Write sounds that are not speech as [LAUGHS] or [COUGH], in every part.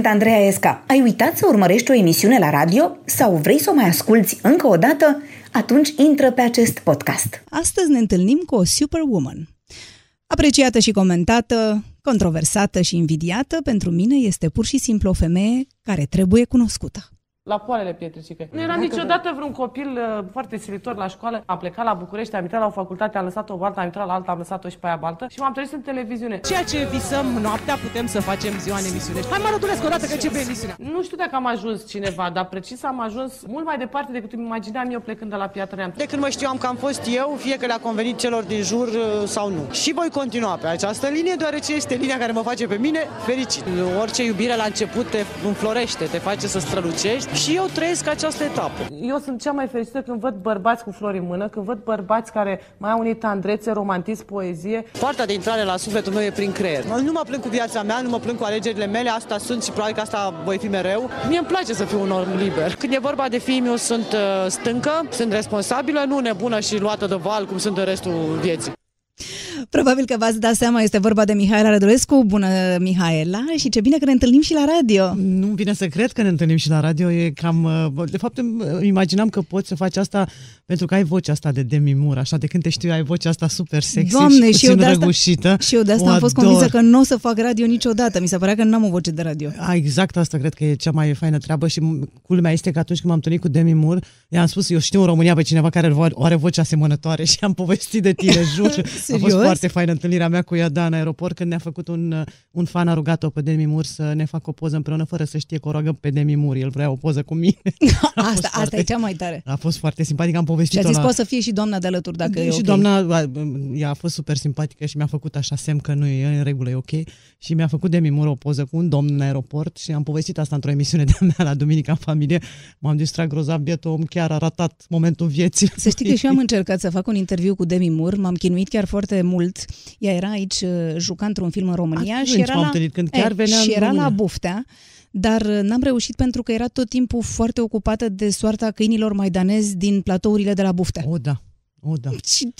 Sunt Andreea Esca. Ai uitat să urmărești o emisiune la radio sau vrei să o mai asculți încă o dată? Atunci intră pe acest podcast. Astăzi ne întâlnim cu o superwoman. Apreciată și comentată, controversată și invidiată, pentru mine este pur și simplu o femeie care trebuie cunoscută. La poalele pietricică. Nu era niciodată vreun copil uh, foarte silitor la școală. Am plecat la București, am intrat la o facultate, am lăsat o baltă, am intrat la alta, am lăsat-o și pe aia baltă și m-am trezit în televiziune. Ceea ce visăm noaptea putem să facem ziua în emisiune. Hai mă rădulesc o dată că începe emisiunea. Nu știu dacă am ajuns cineva, dar precis am ajuns mult mai departe decât îmi imagineam eu plecând de la Piatra Neamț. De când mă știam că am fost eu, fie că le-a convenit celor din jur uh, sau nu. Și voi continua pe această linie, deoarece este linia care mă face pe mine fericit. Orice iubire la început te înflorește, te face să strălucești și eu trăiesc această etapă. Eu sunt cea mai fericită când văd bărbați cu flori în mână, când văd bărbați care mai au unii tandrețe, romantism, poezie. Partea de intrare la sufletul meu e prin creier. Nu mă plâng cu viața mea, nu mă plâng cu alegerile mele, asta sunt și probabil că asta voi fi mereu. Mie îmi place să fiu un om liber. Când e vorba de fiii eu sunt uh, stâncă, sunt responsabilă, nu nebună și luată de val cum sunt în restul vieții. Probabil că v-ați dat seama, este vorba de Mihaela Rădulescu. Bună, Mihaela, și ce bine că ne întâlnim și la radio. Nu vine să cred că ne întâlnim și la radio, e cam... uh, De fapt, îmi imaginam că poți să faci asta pentru că ai vocea asta de Demi Moore, așa de când te știu, ai vocea asta super sexy Doamne, și și eu puțin de asta, răgușită. și eu de asta O am fost ador. convinsă că nu o să fac radio niciodată. Mi se părea că n-am o voce de radio. A, exact asta cred că e cea mai faină treabă și m- culmea este că atunci când m-am întâlnit cu Demi Moore, i-am spus, eu știu în România pe cineva care o are voce asemănătoare [LAUGHS] și am povestit de tine, jur. [LAUGHS] A fost Serios? foarte faină întâlnirea mea cu ea, da, în aeroport, când ne-a făcut un, uh, un fan a rugat-o pe Demi Moore să ne facă o poză împreună, fără să știe că o roagă pe Demi Moore. El vrea o poză cu mine. [LAUGHS] A fost Asta, asta foarte- e cea mai tare. A fost foarte simpatic, am Și povestit-o a zis, la... poate să fie și doamna de alături dacă e și ok. doamna, a, ea a fost super simpatică și mi-a făcut așa semn că nu e în regulă, e ok. Și mi-a făcut Demi Moore o poză cu un domn în aeroport și am povestit asta într-o emisiune de-a mea la Duminica în familie. M-am distrat grozav, bietul om chiar a ratat momentul vieții. Să știi că și eu am [LAUGHS] încercat să fac un interviu cu Demi Moore, m-am chinuit chiar foarte mult. Ea era aici, uh, juca într-un film în România Atunci și era m-am la, întâlnit, când chiar Eh, venea în și era la România. Buftea, dar uh, n-am reușit pentru că era tot timpul foarte ocupată de soarta câinilor maidanezi din platourile de la Buftea. O, da. O, da. Și,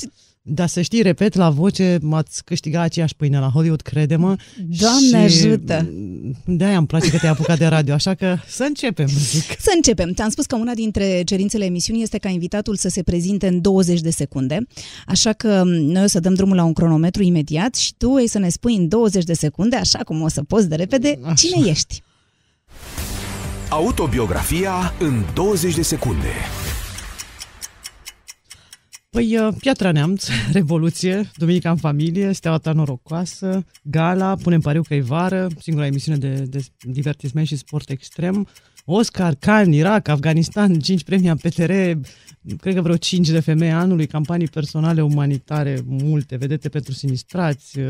Dar să știi, repet, la voce m-ați câștigat aceeași pâine la Hollywood, crede-mă. Doamne și ajută! De-aia îmi place că te-ai apucat de radio, așa că să începem, zic. [LAUGHS] Să începem. Ți-am spus că una dintre cerințele emisiunii este ca invitatul să se prezinte în 20 de secunde, așa că m, noi o să dăm drumul la un cronometru imediat și tu ai să ne spui în 20 de secunde, așa cum o să poți de repede, Așa. cine ești. Autobiografia în 20 de secunde. Păi, uh, Piatra Neamț, [LAUGHS] Revoluție, Duminica în familie, Steaua ta norocoasă, Gala, Punem pariu că e vară, singura emisiune de, de divertisment și sport extrem, Oscar, Cannes, Irak, Afganistan, 5 premii în PTR, cred că vreo 5 de femei anului, campanii personale umanitare multe, vedete pentru sinistrați, uh,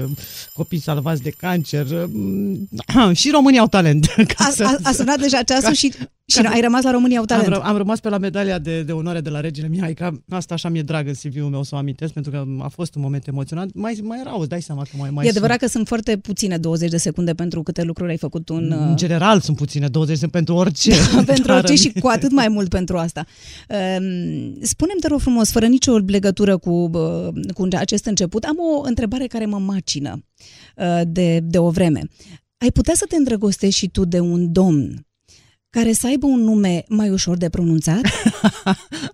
copii salvați de cancer uh, [CLEARS THROAT] și România au talent. [LAUGHS] ca A, să- a, a sunat deja ceasul ca- și, și ai rămas la România au am, talent. ră- am rămas pe la medalia de, de onoare de la regele Mihaica. Asta așa mi-e drag în CV-ul meu să o amintesc, pentru că a fost un moment emoționant. Mai, mai era, îți dai seama că mai, mai E adevărat că sunt foarte puține 20 de secunde pentru câte lucruri ai făcut un... sunt, În uh, general sunt puține, 20 sunt pentru orice. [LAUGHS] pentru Dar orice în- și cu atât mai mult pentru asta. Um, Spune-mi, te rog frumos, fără nicio legătură cu, uh, cu acest început, am o întrebare care mă macină uh, de, de o vreme. Ai putea să te îndrăgostești și tu de un domn care să aibă un nume mai ușor de pronunțat? [LAUGHS]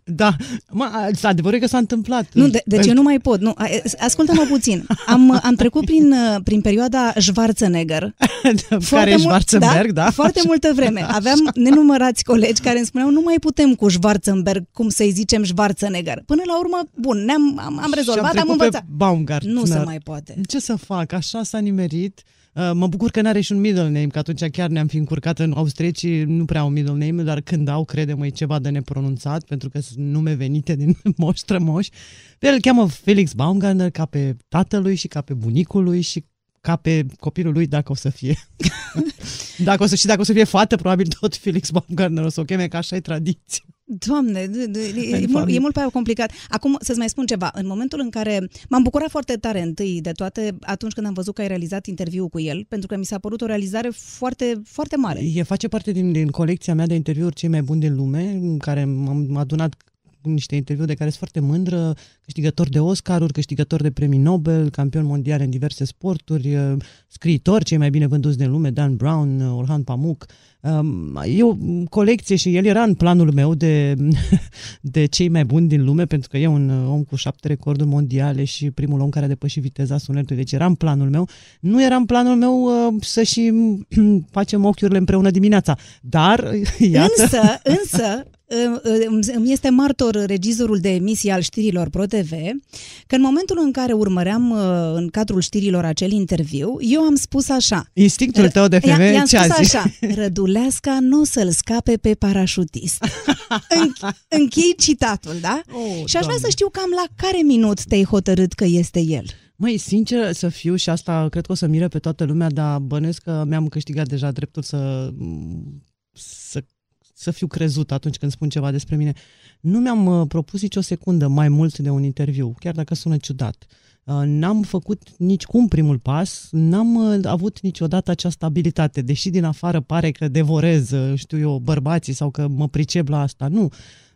Da, mă, s-a adevărat că s-a întâmplat. Nu, de, deci eu nu mai pot. Nu, a- ascultă-mă puțin. Am, am trecut prin, uh, prin perioada Schwarzenegger. [LAUGHS] care e mult- Schwarzenberg, da? Foarte multă vreme. [LAUGHS] Aveam nenumărați colegi care îmi spuneau nu mai putem cu Schwarzenberg, cum să-i zicem Schwarzenegger. Până la urmă, bun, ne-am am, am rezolvat, am, trecut învățat. pe Baumgartner. Nu se mai poate. Ce să fac? Așa s-a nimerit. Uh, Mă bucur că n-are și un middle name, că atunci chiar ne-am fi încurcat în austriecii, nu prea au middle name, dar când au, crede-mă, e ceva de nepronunțat, pentru că sunt nume venite din [LAUGHS] moș strămoși. Pe el îl cheamă Felix Baumgartner ca pe tatălui și ca pe bunicul lui și ca pe copilul lui dacă o să fie. [LAUGHS] dacă o să, și dacă o să fie fată, probabil tot Felix Baumgartner o să o cheme, că așa e tradiție. Doamne, de, de, e, e, În mult, familie. e mult prea complicat. Acum, să-ți mai spun ceva. În momentul în care m-am bucurat foarte tare întâi de toate, atunci când am văzut că ai realizat interviul cu el, pentru că mi s-a părut o realizare foarte, foarte mare. E face parte din, din colecția mea de interviuri cei mai buni din lume, în care m-am adunat niște interviuri de care sunt foarte mândră, câștigător de Oscaruri, câștigător de premii Nobel, campion mondial în diverse sporturi, uh, scriitor, cei mai bine vânduți din lume, Dan Brown, uh, Orhan Pamuk. Um, e o colecție și el era în planul meu de, [LAUGHS] de cei mai buni din lume, pentru că e un om cu șapte recorduri mondiale și primul om care a depășit viteza sunetului, deci era în planul meu. Nu era în planul meu uh, să și [CLEARS THROAT] facem ochiurile împreună dimineața, dar [LAUGHS] iată... Însă, însă, îmi este martor regizorul de emisie al știrilor ProTV că în momentul în care urmăream uh, în cadrul știrilor acel interviu, eu am spus așa. Instinctul tău de femeie i-am ce spus a zis? așa, [LAUGHS] Răduleasca nu o să-l scape pe parașutist. [LAUGHS] închei citatul, da? Oh, și aș vrea Doamne. să știu cam la care minut te-ai hotărât că este el. Măi, sincer să fiu și asta cred că o să mire pe toată lumea, dar bănuiesc că mi-am câștigat deja dreptul să, să, să fiu crezut atunci când spun ceva despre mine. Nu mi-am uh, propus nicio secundă mai mult de un interviu, chiar dacă sună ciudat. Uh, N-am făcut nici cum primul pas, n-am uh, avut niciodată această abilitate, deși din afară pare că devorez, uh, știu eu, bărbații sau că mă pricep la asta. Nu,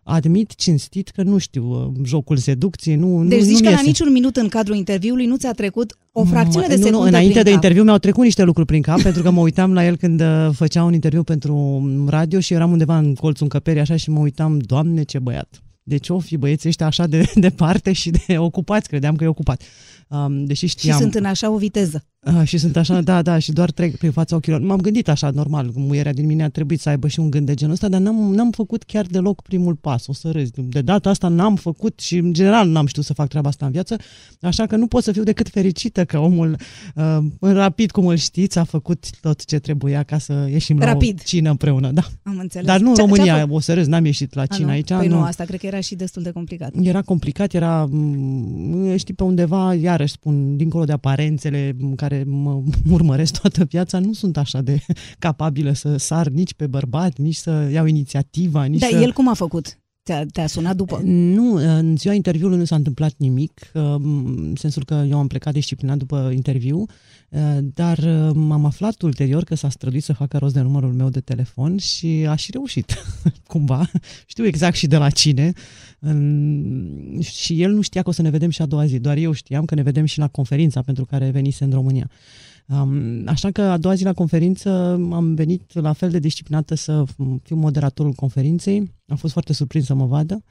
admit cinstit că nu știu uh, jocul seducției, nu Deci nu, zici nu că la iese. niciun minut în cadrul interviului nu ți-a trecut o fracțiune de Mă- secundă Nu, nu, înainte prin de cap. interviu mi-au trecut niște lucruri prin cap, pentru că mă uitam la el când uh, făcea un interviu pentru radio și eram undeva în colțul încăperii așa și mă uitam, doamne ce băiat. Deci o fi băieții ăștia așa de [LAUGHS] departe și de ocupați, credeam că e ocupat. Um, deși Și știam... sunt în așa o viteză. Ah, și sunt așa, da, da, și doar trec prin fața ochilor. M-am gândit așa, normal, muierea din mine a trebuit să aibă și un gând de genul ăsta, dar n-am, n-am făcut chiar deloc primul pas, o să râzi. De data asta n-am făcut și în general n-am știut să fac treaba asta în viață, așa că nu pot să fiu decât fericită că omul, uh, în rapid cum îl știți, a făcut tot ce trebuia ca să ieșim Rapid. la o cină împreună. Da. Am înțeles. Dar nu în Ce- ce-a România, făcut? o să râzi, n-am ieșit la A, cină nu? aici. Păi nu, asta cred că era și destul de complicat. Era complicat, era, m, știi, pe undeva, iarăși spun, dincolo de aparențele m, care mă urmăresc toată viața, nu sunt așa de capabilă să sar nici pe bărbat, nici să iau inițiativa, nici Dar să... el cum a făcut? Te-a, te-a sunat după? Nu, în ziua interviului nu s-a întâmplat nimic, în sensul că eu am plecat disciplinat după interviu, dar m-am aflat ulterior că s-a străduit să facă rost de numărul meu de telefon și a și reușit, [LAUGHS] cumva. Știu exact și de la cine. În- Și el nu știa că o să ne vedem și a doua zi, doar eu știam că ne vedem și la conferința pentru care venise în România. Um, așa că a doua zi la conferință am venit la fel de disciplinată să fiu moderatorul conferinței. Am fost foarte surprins să mă vadă.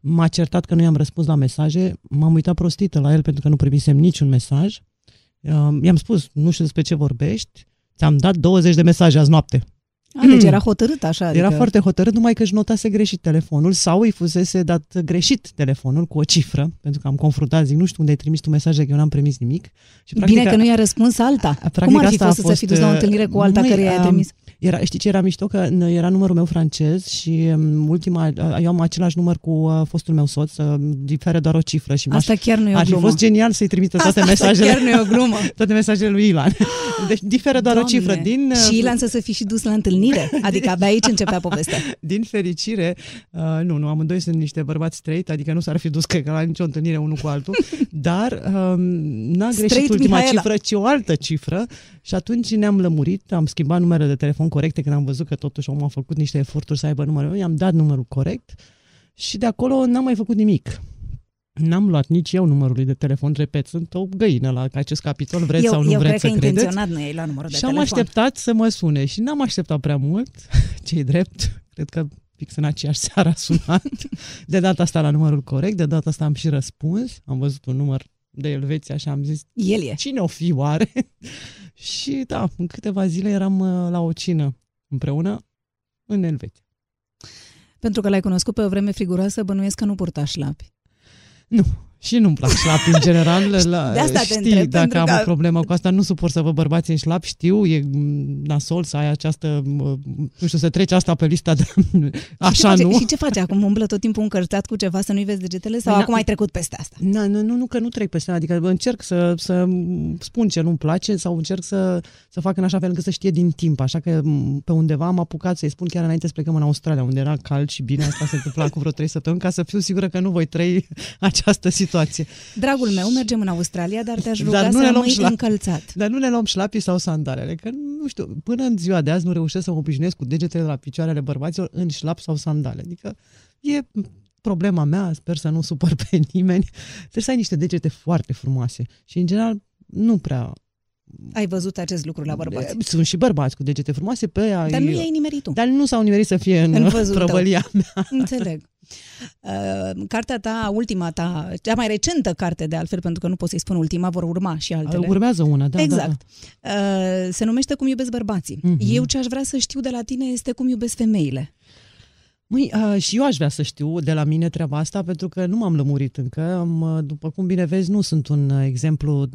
M-a certat că nu i-am răspuns la mesaje. M-am uitat prostită la el pentru că nu primisem niciun mesaj. Um, i-am spus, nu știu despre ce vorbești. Ți-am dat 20 de mesaje azi noapte. A, deci era hotărât așa. Era adică... foarte hotărât, numai că își notase greșit telefonul sau îi fusese dat greșit telefonul cu o cifră, pentru că am confruntat, zic, nu știu unde ai trimis tu mesaje, că eu n-am primit nimic. Și, Bine că nu i-a răspuns alta. practic Cum ar fi asta a fost să fost, se fi dus la o uh, întâlnire cu alta măi, care i-a um, trimis? Era, știi ce era mișto? Că n- era numărul meu francez și um, ultima, uh, eu am același număr cu uh, fostul meu soț, uh, diferă doar o cifră și m-aș- Asta chiar nu e o ar fi glumă. fost genial să-i trimită toate Asta, asta mesajele. chiar nu e o glumă. [LAUGHS] toate mesajele lui Ilan. [GASPS] Deci diferă doar Doamne. o cifră. Din, uh, Și Ilan să se fi și dus la întâlnire. [LAUGHS] Adică abia aici începea povestea. [LAUGHS] din fericire, uh, nu, nu, amândoi sunt niște bărbați straight, adică nu s-ar fi dus cred că la nicio întâlnire unul cu altul, [LAUGHS] dar um, n-a greșit Straight ultima Mihaela. cifră, ci o altă cifră și atunci ne-am lămurit, am schimbat numerele de telefon corecte când am văzut că totuși omul a făcut niște eforturi să aibă numărul meu, i-am dat numărul corect și de acolo n-am mai făcut nimic. N-am luat nici eu numărul lui de telefon, repet, sunt o găină la acest capitol, vreți eu sau nu eu vreți cred să că credeți. intenționat nu i-ai luat numărul de Și am telefon. așteptat să mă sune și n-am așteptat prea mult, [LAUGHS] ce drept, cred că fix în aceeași [LAUGHS] seară a sunat. De data asta la numărul corect, de data asta am și răspuns, am văzut un număr de Elveția și am zis, El e. cine o fi oare? [LAUGHS] și da, în câteva zile eram uh, la o cină împreună în Elveția. Pentru că l-ai cunoscut pe o vreme friguroasă, bănuiesc că nu purta șlapi. No. Și nu-mi plac șlapi în general. [LAUGHS] La, De asta te știi, întreb, dacă pentru am că- o problemă cu asta, nu suport să văd bărbații în șlap, știu, e m, nasol să ai această, m, nu știu, să treci asta pe lista de... și ce Așa, face, nu? Și ce face acum? Umblă tot timpul încărțat cu ceva să nu-i vezi degetele? Sau Păi, acum na- ai trecut peste asta? Na, nu, nu, nu, că nu trec peste ea, adică încerc să, să spun ce nu-mi place sau încerc să, să fac în așa fel încât să știe din timp, așa că m, pe undeva am apucat să-i spun chiar înainte să plecăm în Australia, unde era cald și bine, asta se întâmpla cu vreo trei săptămâni, ca să fiu sigură că nu voi trăi [LAUGHS] această situație. Dragul meu, mergem în Australia, dar te-aș Dar ruga nu să ne luăm rămâi șlapi. încălțat. Dar nu ne luăm șlapii sau sandalele, că nu știu, până în ziua de azi nu reușesc să mă obișnuiesc cu degetele la picioarele bărbaților în șlap sau sandale. Adică e problema mea, sper să nu supăr pe [LAUGHS] nimeni, trebuie să ai niște degete foarte frumoase. Și, în general, nu prea ai văzut acest lucru la bărbați. Sunt și bărbați cu degete frumoase pe aia. Dar nu i-ai nimerit tu. Dar nu s-au nimerit să fie în, în [LAUGHS] prăvălia mea. Înțeleg. Uh, cartea ta, ultima ta, cea mai recentă carte de altfel, pentru că nu pot să-i spun ultima, vor urma și altele. Urmează una, da. Exact. Da, da. Uh, se numește Cum iubesc bărbații. Uh-huh. Eu ce aș vrea să știu de la tine este cum iubesc femeile. Măi, uh, și eu aș vrea să știu de la mine treaba asta, pentru că nu m-am lămurit încă. Am, după cum bine vezi, nu sunt un exemplu,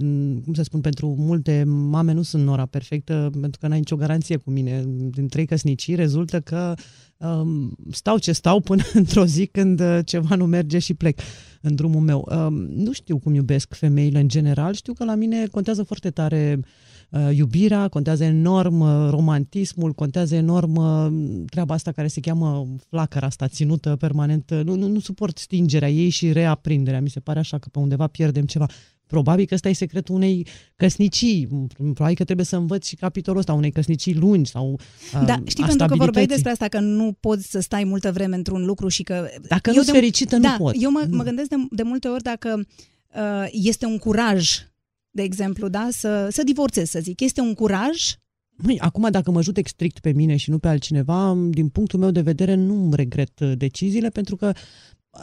cum să spun, pentru multe mame nu sunt nora perfectă, pentru că n-ai nicio garanție cu mine. Din trei căsnicii rezultă că um, stau ce stau până [LAUGHS] într-o zi când ceva nu merge și plec în drumul meu. Um, nu știu cum iubesc femeile în general, știu că la mine contează foarte tare uh, Uh, iubirea, contează enorm uh, romantismul, contează enorm uh, treaba asta care se cheamă flacăra asta ținută permanent. Nu, nu, nu suport stingerea ei și reaprinderea. Mi se pare așa că pe undeva pierdem ceva. Probabil că ăsta e secretul unei căsnicii. Probabil că trebuie să învăț și capitolul ăsta, unei căsnicii lungi sau Da, știi, pentru că vorbeai despre asta, că nu poți să stai multă vreme într-un lucru și că... Dacă nu sunt fericită, da, nu pot. Eu mă, mă gândesc de, de multe ori dacă uh, este un curaj de exemplu, da? să, să divorțez, să zic. Este un curaj Măi, acum, dacă mă judec strict pe mine și nu pe altcineva, din punctul meu de vedere, nu regret uh, deciziile, pentru că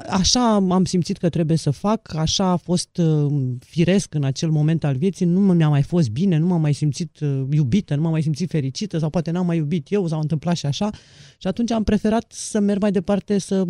așa am simțit că trebuie să fac, așa a fost uh, firesc în acel moment al vieții, nu mi-a mai fost bine, nu m-am mai simțit uh, iubită, nu m-am mai simțit fericită sau poate n-am mai iubit eu, s-a întâmplat și așa și atunci am preferat să merg mai departe să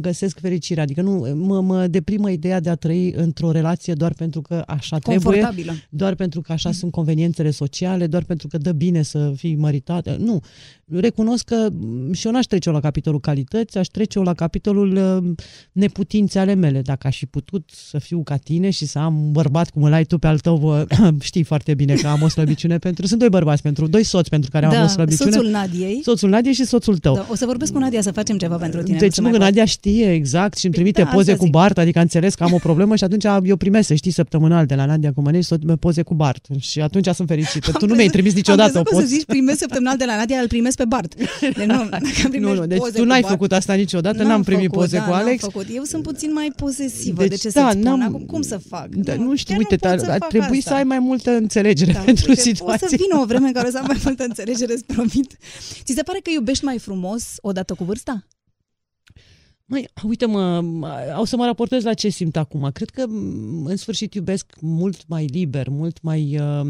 găsesc fericirea. Adică nu, mă, mă deprimă ideea de a trăi într-o relație doar pentru că așa trebuie, doar pentru că așa mm. sunt conveniențele sociale, doar pentru că dă bine să fii măritată. Nu, recunosc că și eu n-aș trece-o la capitolul calități, aș trece-o la capitolul uh, neputințe ale mele. Dacă aș fi putut să fiu ca tine și să am un bărbat cum îl ai tu pe al tău, uh, [CLEARS THROAT] știi foarte bine că am o slăbiciune pentru... Sunt doi bărbați pentru, doi soți pentru care da, am o slăbiciune. soțul Nadiei. Soțul Nadiei și soțul tău. Da, o să vorbesc cu Nadia să facem ceva pentru tine. Deci nu, Nadia știe exact și îmi trimite da, poze cu Bart, adică înțeles că am o problemă și atunci eu primesc, să știi, săptămânal de la Nadia Comănești poze cu Bart și atunci sunt fericită. Tu nu mi-ai trimis niciodată o poză. să zici primesc săptămânal de la Nadia, îl primesc pe Bart. [LAUGHS] Deci nu, [LAUGHS] nu, nu, deci tu n-ai făcut asta niciodată, n-am primit făcut, poze da, cu Alex. Făcut. Eu sunt puțin mai posesivă, deci, de ce da, să spun? Acum, cum să fac? Da, nu, nu știu, uite, ar, ar trebui asta. să ai mai multă înțelegere da, pentru uite, situație. O să vină o vreme în care o să am mai multă înțelegere, îți promit. Ți se pare că iubești mai frumos odată cu vârsta? Măi, uite mă, o să mă raportez la ce simt acum. Cred că în sfârșit iubesc mult mai liber, mult mai... Uh,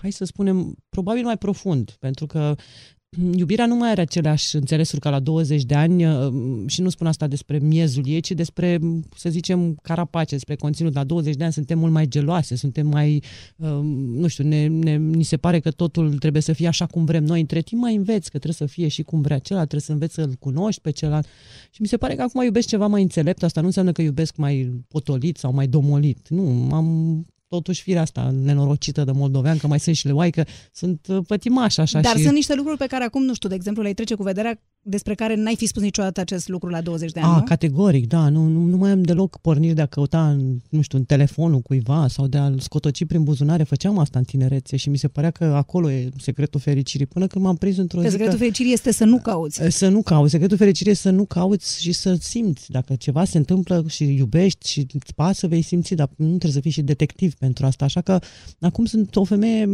hai să spunem, probabil mai profund, pentru că iubirea nu mai are aceleași înțelesuri ca la 20 de ani uh, și nu spun asta despre miezul ei, ci despre, să zicem, carapace, despre conținut. La 20 de ani suntem mult mai geloase, suntem mai, uh, nu știu, ne, ne, ni se pare că totul trebuie să fie așa cum vrem noi. Între timp mai înveți că trebuie să fie și cum vrea celălalt, trebuie să înveți să-l cunoști pe celălalt. Și mi se pare că acum iubesc ceva mai înțelept. Asta nu înseamnă că iubesc mai potolit sau mai domolit. Nu, am totuși firea asta nenorocită de moldovean, că mai sunt și le că sunt uh, pătimași așa. Dar și... sunt niște lucruri pe care acum, nu știu, de exemplu, le trece cu vederea despre care n-ai fi spus niciodată acest lucru la 20 de ani, A, nu? categoric, da. Nu, nu, nu mai am deloc porniri de a căuta, în, nu știu, în telefonul cuiva sau de a-l scotoci prin buzunare. Făceam asta în tinerețe și mi se părea că acolo e secretul fericirii. Până când m-am prins într-o că zi secretul că... fericirii este să nu cauți. Să nu cauți. Secretul fericirii este să nu cauți și să simți. Dacă ceva se întâmplă și iubești și îți pasă, vei simți, dar nu trebuie să fii și detectiv pentru asta. Așa că acum sunt o femeie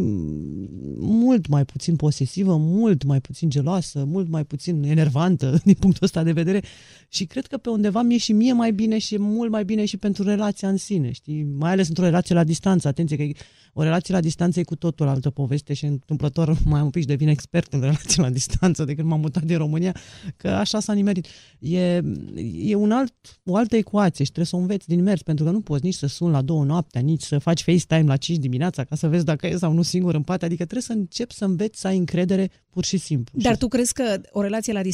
mult mai puțin posesivă, mult mai puțin geloasă, mult mai puțin enervantă [LAUGHS] din punctul ăsta de vedere și cred că pe undeva mi-e și mie mai bine și mult mai bine și pentru relația în sine, știi? Mai ales într-o relație la distanță. Atenție că o relație la distanță e cu totul altă poveste și întâmplător [LAUGHS] mai un pic devin expert în relații la distanță de când m-am mutat din România, că așa s-a nimerit. E, e un alt, o altă ecuație și trebuie să o înveți din mers, pentru că nu poți nici să suni la două noaptea, nici să faci FaceTime la 5 dimineața ca să vezi dacă e sau nu singur în pat, adică trebuie să începi să înveți să ai încredere pur și simplu. Dar tu crezi că o relație la distanță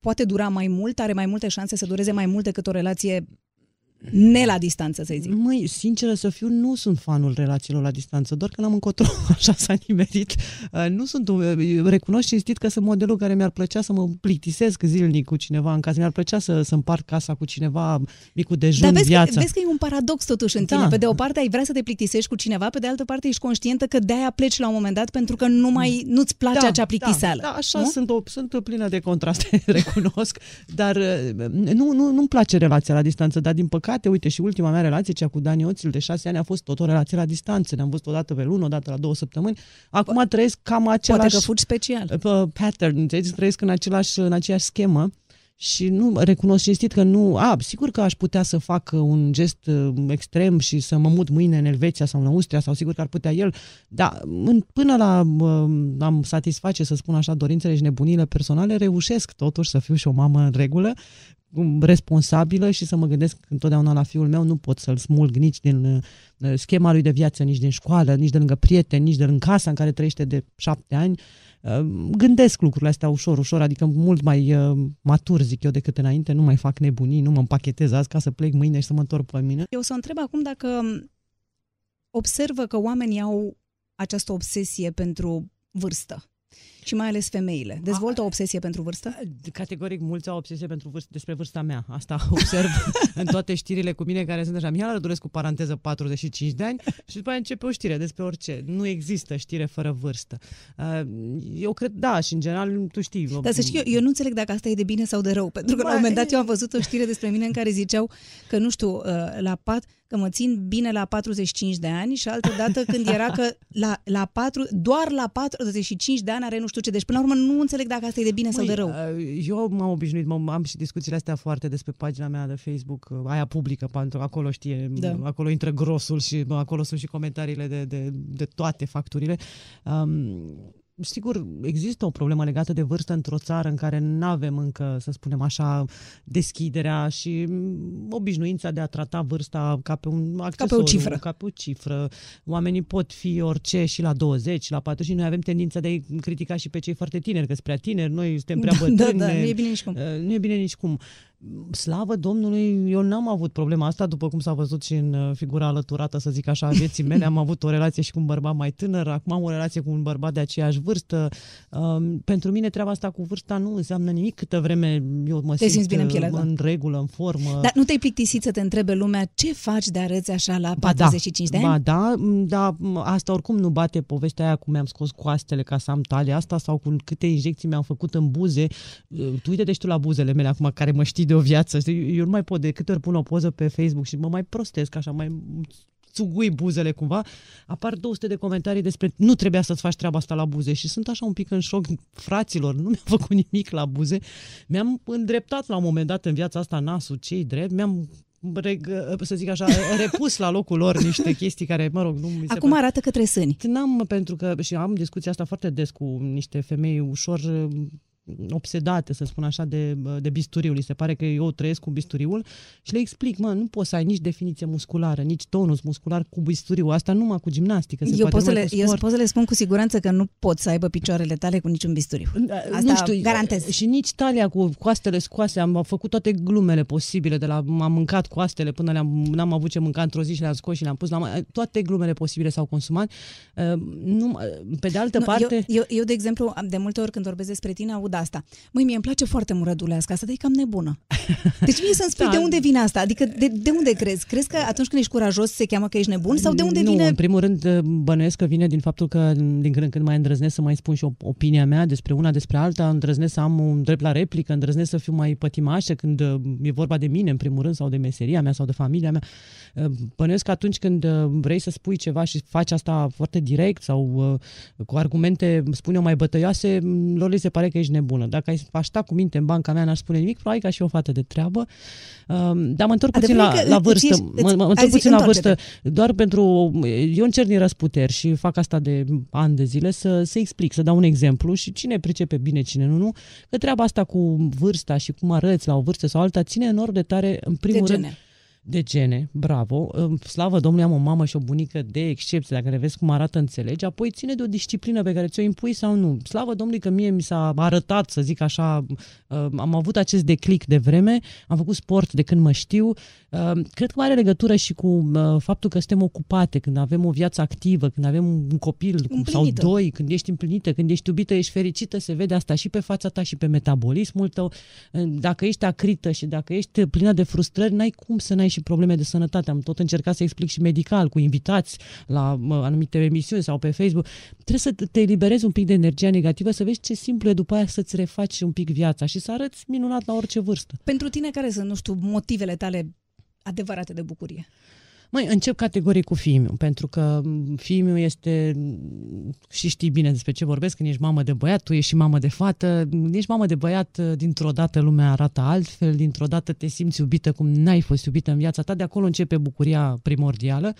poate dura mai mult, are mai multe șanse să dureze mai mult decât o relație ne la distanță, să zic. Măi, sinceră să fiu, nu sunt fanul relațiilor la distanță, doar că n-am încotro, [LAUGHS] așa s-a nimerit. Uh, nu sunt, uh, recunosc cinstit că sunt modelul care mi-ar plăcea să mă plictisesc zilnic cu cineva în casă, mi-ar plăcea să, să împart casa cu cineva, micul dejun, Dar vezi viața. că, vezi că e un paradox totuși în tine. Da. Pe de o parte ai vrea să te plictisești cu cineva, pe de altă parte ești conștientă că de-aia pleci la un moment dat pentru că nu mai, nu-ți place acea plictiseală. Da, da așa nu? sunt, o, sunt plină de contraste, [LAUGHS] recunosc, dar uh, nu, nu, nu-mi place relația la distanță, dar din păcate, uite, și ultima mea relație, cea cu Dani Oțil, de șase ani, a fost tot o relație la distanță. Ne-am văzut o dată pe lună, o dată la două săptămâni. Acum trăiesc cam același... Poate că fugi special. uh, pattern, înțelegi? Trăiesc în, același, în aceeași schemă și nu recunosc cinstit că nu, a, sigur că aș putea să fac un gest uh, extrem și să mă mut mâine în Elveția sau în Austria sau sigur că ar putea el, dar în, până la uh, am satisface, să spun așa, dorințele și nebunile personale, reușesc totuși să fiu și o mamă în regulă, um, responsabilă și să mă gândesc întotdeauna la fiul meu, nu pot să-l smulg nici din uh, schema lui de viață, nici din școală, nici de lângă prieteni, nici de în casa în care trăiește de șapte ani. Uh, Gândesc lucrurile astea ușor, ușor, adică mult mai uh, matur, zic eu, decât înainte, nu mai fac nebunii, nu mă împachetez azi ca să plec mâine și să mă întorc pe mine. Eu o să o întreb acum dacă observă că oamenii au această obsesie pentru vârstă și mai ales femeile. Dezvoltă o obsesie pentru vârstă? Categoric, mulți au obsesie pentru vârstă, despre vârsta mea. Asta [LAUGHS] observ [LAUGHS] în toate știrile cu mine care sunt așa. Mihai Rădulescu, cu paranteză, 45 de ani și după aia începe o știre despre orice. Nu există știre fără vârstă. Uh, Eu cred, da, și în general, tu știi. Dar să știi, eu, eu nu înțeleg dacă asta e de bine sau de rău, pentru că la un Bă, moment dat eu am văzut o știre despre mine în care ziceau că, nu știu, uh, la pat, că mă țin bine la 45 de ani și altă dată când era că la, la 4, doar la 45 de ani are nu știu ce. Deci, până la urmă, nu înțeleg dacă asta e de bine sau de rău. uh, Eu m-am obișnuit, m- am și discuțiile astea foarte despre pagina mea de Facebook, uh, aia publică, pentru că acolo știe, Da. acolo intră grosul și bă, acolo sunt și comentariile de, de, de toate facturile. Um, Sigur, există o problemă legată de vârstă într-o țară în care nu avem încă, să spunem așa, deschiderea și mm, obișnuința de a trata vârsta ca pe un accesoriu, cifră. Ca pe o cifră. Oamenii pot fi orice și la 20, la 40 noi avem tendința de a critica și pe cei foarte tineri, că sunt prea tineri, noi suntem prea [LAUGHS] Da, bătrâni. da, da, ne- nu e bine nici cum. Uh, Nu e bine nici cum. Slavă Domnului, eu n-am avut problema asta, după cum s-a văzut și în uh, figura alăturată, să zic așa, a vieții mele. Am avut o relație și cu un bărbat mai tânăr, acum am o relație cu un bărbat de aceeași vârstă. Um, pentru mine treaba asta cu vârsta nu înseamnă nimic câtă vreme eu mă Te simt simți bine în uh, piele, da. în regulă, în formă. Dar nu te-ai plictisit să te întrebe lumea ce faci de arăți așa la Ba 45 da, de ani? Ba da, m, da, m, asta oricum nu bate povestea aia cum mi-am scos coastele ca să am talia asta sau cu câte injecții mi-am făcut în buze. Uh, Tu uite și tu la buzele mele acum care mă știi de o viață. Știi? Eu nu mai pot de câte ori pun o poză pe Facebook și mă mai prostesc așa, mai țugui buzele cumva, apar 200 de comentarii despre nu trebuia să-ți faci treaba asta la buze și sunt așa un pic în șoc, fraților, nu mi-am [LAUGHS] făcut nimic la buze, mi-am îndreptat la un moment dat în viața asta nasul cei drept, mi-am reg, să zic așa, [LAUGHS] repus la locul lor niște chestii care, mă rog, nu mi se Acum pare- arată către sâni. N-am, pentru că, și am discuția asta foarte des cu niște femei ușor uh, obsedate, să spun așa, de, de bisturiul. Li se pare că eu trăiesc cu bisturiul și le explic, mă, nu poți să ai nici definiție musculară, nici tonus muscular cu bisturiul. Asta numai cu gimnastică. Se Eu poate pot, să numai le, cu eu sport. pot să le spun cu siguranță că nu pot să aibă picioarele tale cu niciun bisturiu. Asta nu știu, garantez. Și nici talia cu coastele scoase, am făcut toate glumele posibile, de la am mâncat coastele până le-am, n-am avut ce mânca într-o zi și le-am scos și le-am pus la ma- toate glumele posibile s-au consumat. Uh, Nu, pe de altă Nu, parte... eu, eu, eu, de exemplu, am- de multe ori când vorbesc despre tine, aud asta. Măi, mie îmi place foarte mult rădulească asta, dar e cam nebună. [LAUGHS] Deci mie să-mi spui Da. de unde vine asta? Adică de, de unde crezi? Crezi că atunci când ești curajos se cheamă că ești nebun? Sau de unde nu, vine... în primul rând bănuiesc că vine din faptul că din când în când mai îndrăznesc să mai spun și op- opinia mea despre una, despre alta, îndrăznesc să am un drept la replică, îndrăznesc să fiu mai pătimașă când uh, e vorba de mine în primul rând sau de meseria mea sau de familia mea. Uh, Bănuiesc că atunci când uh, vrei să spui ceva și faci asta foarte direct sau uh, cu argumente, spun eu, mai bătăioase, m, lor li se pare că ești nebună. Dacă ai aș sta cu minte în banca mea, n-aș spune nimic, probabil ca și o fată de treabă. Uh, Dar mă întorc puțin Adevărul la, că la îți vârstă. ești- Mă, îți- mă hai întorc zi, puțin la întoarce-te. vârstă doar pentru... Eu încerc din răsputeri și fac asta de ani de zile să, să explic, să dau un exemplu și cine pricepe bine, cine nu, nu, că treaba asta cu vârsta și cum arăți la o vârstă sau alta ține enorm de tare, în primul De rând, gene. De gene, bravo, slavă Domnului, am o mamă și o bunică de excepție, dacă le vezi cum arată, înțelegi, apoi ține de o disciplină pe care ți-o impui sau nu. Slavă Domnului că mie mi s-a arătat, să zic așa, uh, am avut acest declic de vreme, am făcut sport de când mă știu, uh, cred că are legătură și cu uh, faptul că suntem ocupate, când avem o viață activă, când avem un copil împlinită. sau doi, când ești împlinită, când ești iubită, ești fericită, se vede asta și pe fața ta și pe metabolismul tău. Dacă ești acrită și dacă ești plină de frustrări, n-ai cum să n-ai și probleme de sănătate. Am tot încercat să explic și medical, cu invitați la mă, anumite emisiuni sau pe Facebook. Trebuie să te eliberezi un pic de energia negativă, să vezi ce simplu e după aia să-ți refaci un pic viața și să arăți minunat la orice vârstă. Pentru tine, care sunt, nu știu, motivele tale adevărate de bucurie? Mai încep categorii cu fiul pentru că fiul este, și știi bine despre ce vorbesc, când ești mamă de băiat, tu ești și mamă de fată, ești mamă de băiat, dintr-o dată lumea arată altfel, dintr-o dată te simți iubită cum n-ai fost iubită în viața ta, de acolo începe bucuria primordială.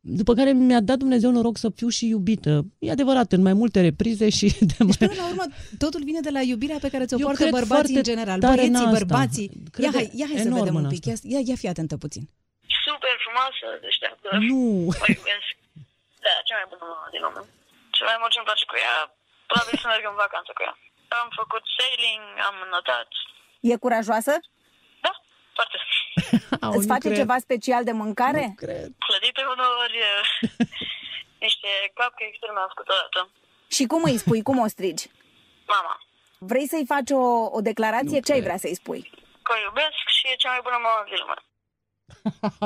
După care mi-a dat Dumnezeu noroc să fiu și iubită. E adevărat, în mai multe reprize și [LAUGHS] de deci, mai... până la urmă, totul vine de la iubirea pe care ți-o poartă bărbații în general. Băieții, bărbații. Ia hai, ia hai să vedem un pic. Ia, ia, ia fii atentă puțin super frumoasă, deșteaptă. Nu! O iubesc. Da, cea mai bună mamă din lume. Cel mai mult ce îmi place cu ea, probabil să merg în vacanță cu ea. Am făcut sailing, am notat. E curajoasă? Da, foarte. Au, Îți face cred. ceva special de mâncare? Nu cred. Clădite uneori, [LAUGHS] niște cupcakes mi am făcut odată. Și cum îi spui? Cum o strigi? Mama. Vrei să-i faci o, o declarație? Nu Ce cred. ai vrea să-i spui? Că o iubesc și e cea mai bună mamă din lume.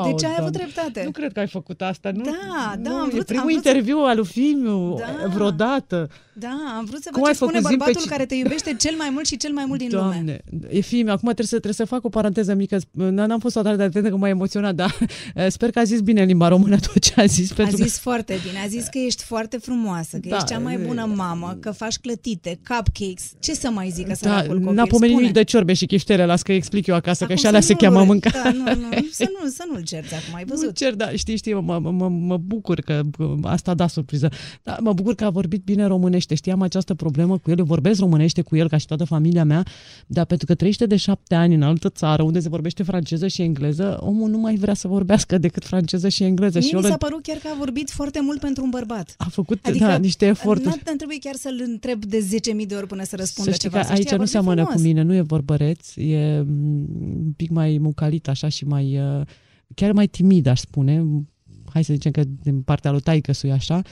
Deci ai avut dreptate. Nu cred că ai făcut asta. Nu, da, da, nu, am vrut, e primul am vrut interviu să... al lui Fimiu da, vreodată. Da, am vrut să văd ce spune bărbatul pe... care te iubește cel mai mult și cel mai mult din Doamne, lume. e Fimiu, acum trebuie să, trebuie să fac o paranteză mică. N-am fost o de atentă că m-a emoționat, dar eh, sper că a zis bine în limba română tot ce a zis. A zis că... foarte bine, a zis că ești foarte frumoasă, că da, ești cea mai bună mamă, că faci clătite, cupcakes. Ce să mai zică să da, N-a pomenit nimic de ciorbe și chiftele, las că explic eu acasă, Acum că și alea se cheamă mâncare. Da, nu, nu, să, nu, să nu-l cerți acum, ai văzut? Nu cer, da, știi, știi, mă, mă, mă bucur că asta da surpriză. Da, mă bucur că a vorbit bine românește. Știam această problemă cu el, eu vorbesc românește cu el ca și toată familia mea, dar pentru că trăiește de șapte ani în altă țară unde se vorbește franceză și engleză, omul nu mai vrea să vorbească decât franceză și engleză. Mie și mi s-a părut chiar că a vorbit foarte mult pentru un bărbat. A făcut adică, da, niște eforturi. Nu trebuie chiar să-l întreb de 10.000 de ori până să răspundă să știi ceva. Că aici nu seamănă cu mine, nu e vorbăreț, e un pic mai mucalit așa și mai uh, chiar mai timid, aș spune, hai să zicem că din partea lui taică e așa,